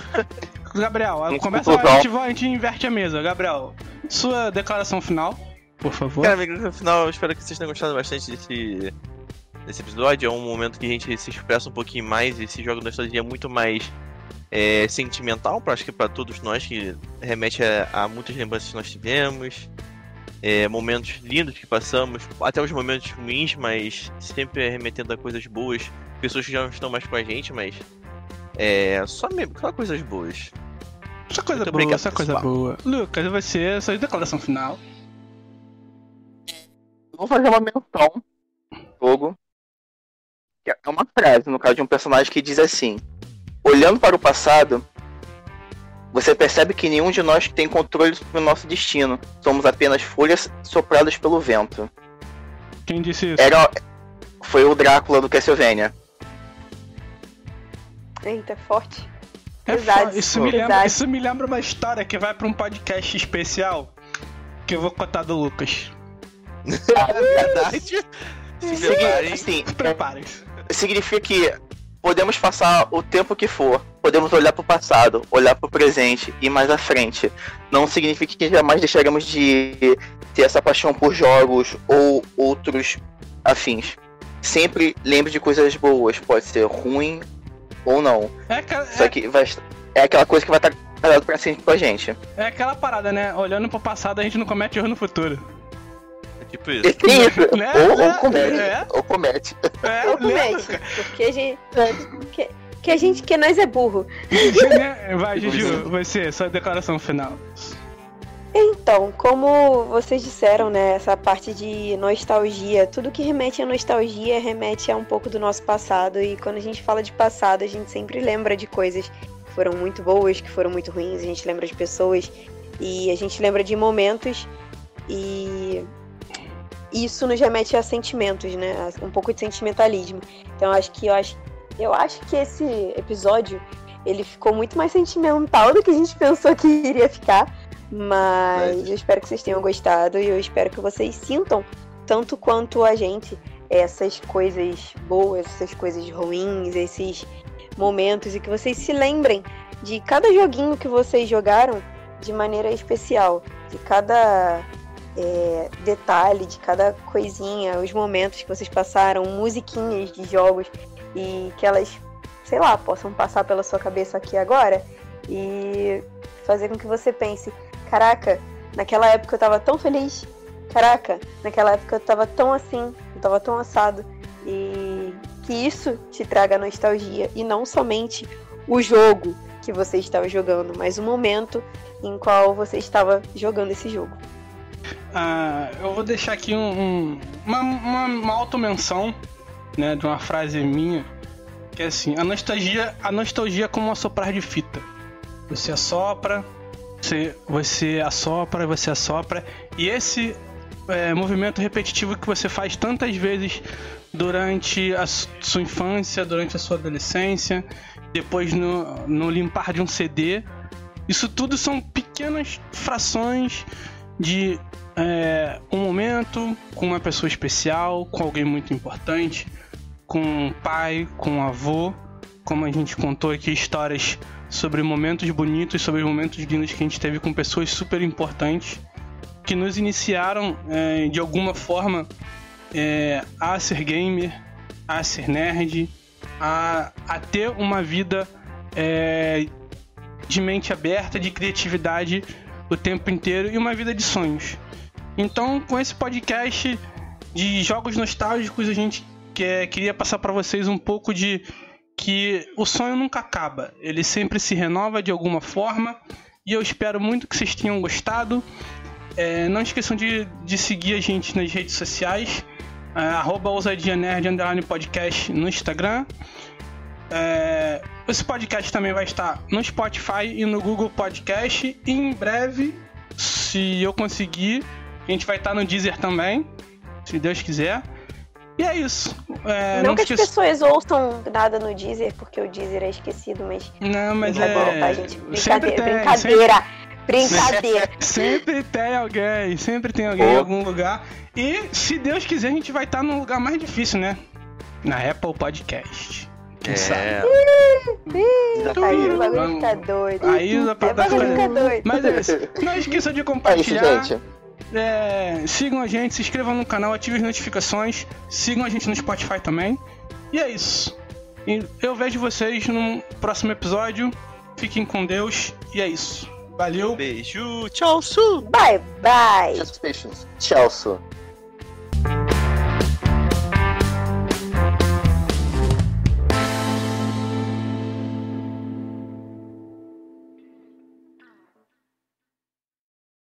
Gabriel, começa a gente, vai- a gente inverte a mesa. Gabriel, sua declaração final, por favor. Cara, amigo, no final, eu espero que vocês tenham gostado bastante desse, desse episódio. É um momento que a gente se expressa um pouquinho mais. Esse jogo nostalgia é muito mais é, sentimental, pra, acho que para todos nós, que remete a, a muitas lembranças que nós tivemos. é, momentos lindos que passamos, até os momentos ruins, mas sempre remetendo a coisas boas. Pessoas que já não estão mais com a gente, mas. É, só, mesmo, só coisas boas. Só coisa Muito boa, obrigado, só coisa boa. Lucas, você, sua declaração final. Vou fazer uma menção jogo. que É uma frase, no caso de um personagem que diz assim: Olhando para o passado, você percebe que nenhum de nós tem controle sobre o nosso destino. Somos apenas folhas sopradas pelo vento. Quem disse isso? Era. Foi o Drácula do Castlevania. Eita, forte. É fo- isso, me lembra, isso me lembra uma história que vai pra um podcast especial que eu vou contar do Lucas. É verdade. Se preparem. assim, Preparem-se. significa que podemos passar o tempo que for, podemos olhar para o passado, olhar para o presente e mais à frente. Não significa que jamais deixaremos de ter essa paixão por jogos ou outros afins. Sempre lembre de coisas boas, pode ser ruim ou não. É, aquela- Só é- que vai, é aquela coisa que vai estar guardado pra sempre com a gente. é aquela parada, né? Olhando pro passado, a gente não comete erro no futro. É tipo isso. E tem isso. [LAUGHS] Né? Ou, É, ou comete. é. Ou comete. É, Ou né, comete. Porque a gente. Que, que a gente, que nós é burro. Né? Vai, Juju, você, sua declaração final. Então, como vocês disseram, né, essa parte de nostalgia, tudo que remete à nostalgia remete a um pouco do nosso passado e quando a gente fala de passado, a gente sempre lembra de coisas que foram muito boas, que foram muito ruins, a gente lembra de pessoas e a gente lembra de momentos e isso nos remete a sentimentos, né, um pouco de sentimentalismo. Então, acho que eu acho eu acho que esse episódio ele ficou muito mais sentimental do que a gente pensou que iria ficar. Mas eu espero que vocês tenham gostado e eu espero que vocês sintam, tanto quanto a gente, essas coisas boas, essas coisas ruins, esses momentos e que vocês se lembrem de cada joguinho que vocês jogaram de maneira especial, de cada é, detalhe, de cada coisinha, os momentos que vocês passaram, musiquinhas de jogos e que elas, sei lá, possam passar pela sua cabeça aqui agora. E fazer com que você pense caraca, naquela época eu tava tão feliz. Caraca, naquela época eu tava tão assim, eu tava tão assado. E que isso te traga nostalgia. E não somente o jogo que você estava jogando, mas o momento em qual você estava jogando esse jogo. Ah, eu vou deixar aqui um, um- uma, uma, uma automenção, né, de uma frase minha, que é assim, a nostalgia, a nostalgia é como um assoprar de fita. Você assopra, você, você assopra, você assopra, e esse é, movimento repetitivo que você faz tantas vezes durante a su- sua infância, durante a sua adolescência, depois no, no limpar de um CD, isso tudo são pequenas frações de é, um momento com uma pessoa especial, com alguém muito importante, com um pai, com um avô, como a gente contou aqui histórias sobre momentos bonitos, sobre momentos lindos que a gente teve com pessoas super importantes que nos iniciaram é, de alguma forma é, a ser gamer, a ser nerd, a, a ter uma vida é, de mente aberta, de criatividade o tempo inteiro e uma vida de sonhos. Então, com esse podcast de jogos nostálgicos, a gente quer, queria passar para vocês um pouco de que o sonho nunca acaba, ele sempre se renova de alguma forma. E eu espero muito que vocês tenham gostado. É, não esqueçam de, de seguir a gente nas redes sociais, é, arroba ousadia nerd underline podcast no Instagram. É, esse podcast também vai estar no Spotify e no Google Podcast. E em breve, se eu conseguir, a gente vai estar no Deezer também, se Deus quiser. E é isso. É, não, que esqueça- as pessoas ouçam nada no Deezer, porque o Deezer é esquecido, mas. Não, mas Brincadeira, é. tá, gente? Sempre Brincadeira, tem, sempre- brincadeira. Brincadeira. [LAUGHS] Sempre tem alguém, sempre tem alguém em Oh. algum lugar. E se Deus quiser, a gente vai estar no lugar mais difícil, né? Na Apple Podcast. Quem sabe? É. Aí o bagulho fica doido. Aí a É, o bagulho plataforma. fica doido. Mas é isso. Não esqueça de É isso, compartilhar. gente. É, sigam a gente, se inscrevam no canal, ativem as notificações. Sigam a gente no Spotify também. E é isso. Eu vejo vocês no próximo episódio. Fiquem com Deus. E é isso. Valeu. Beijo, tchau, Su! Bye, bye. Patience. Chelsea.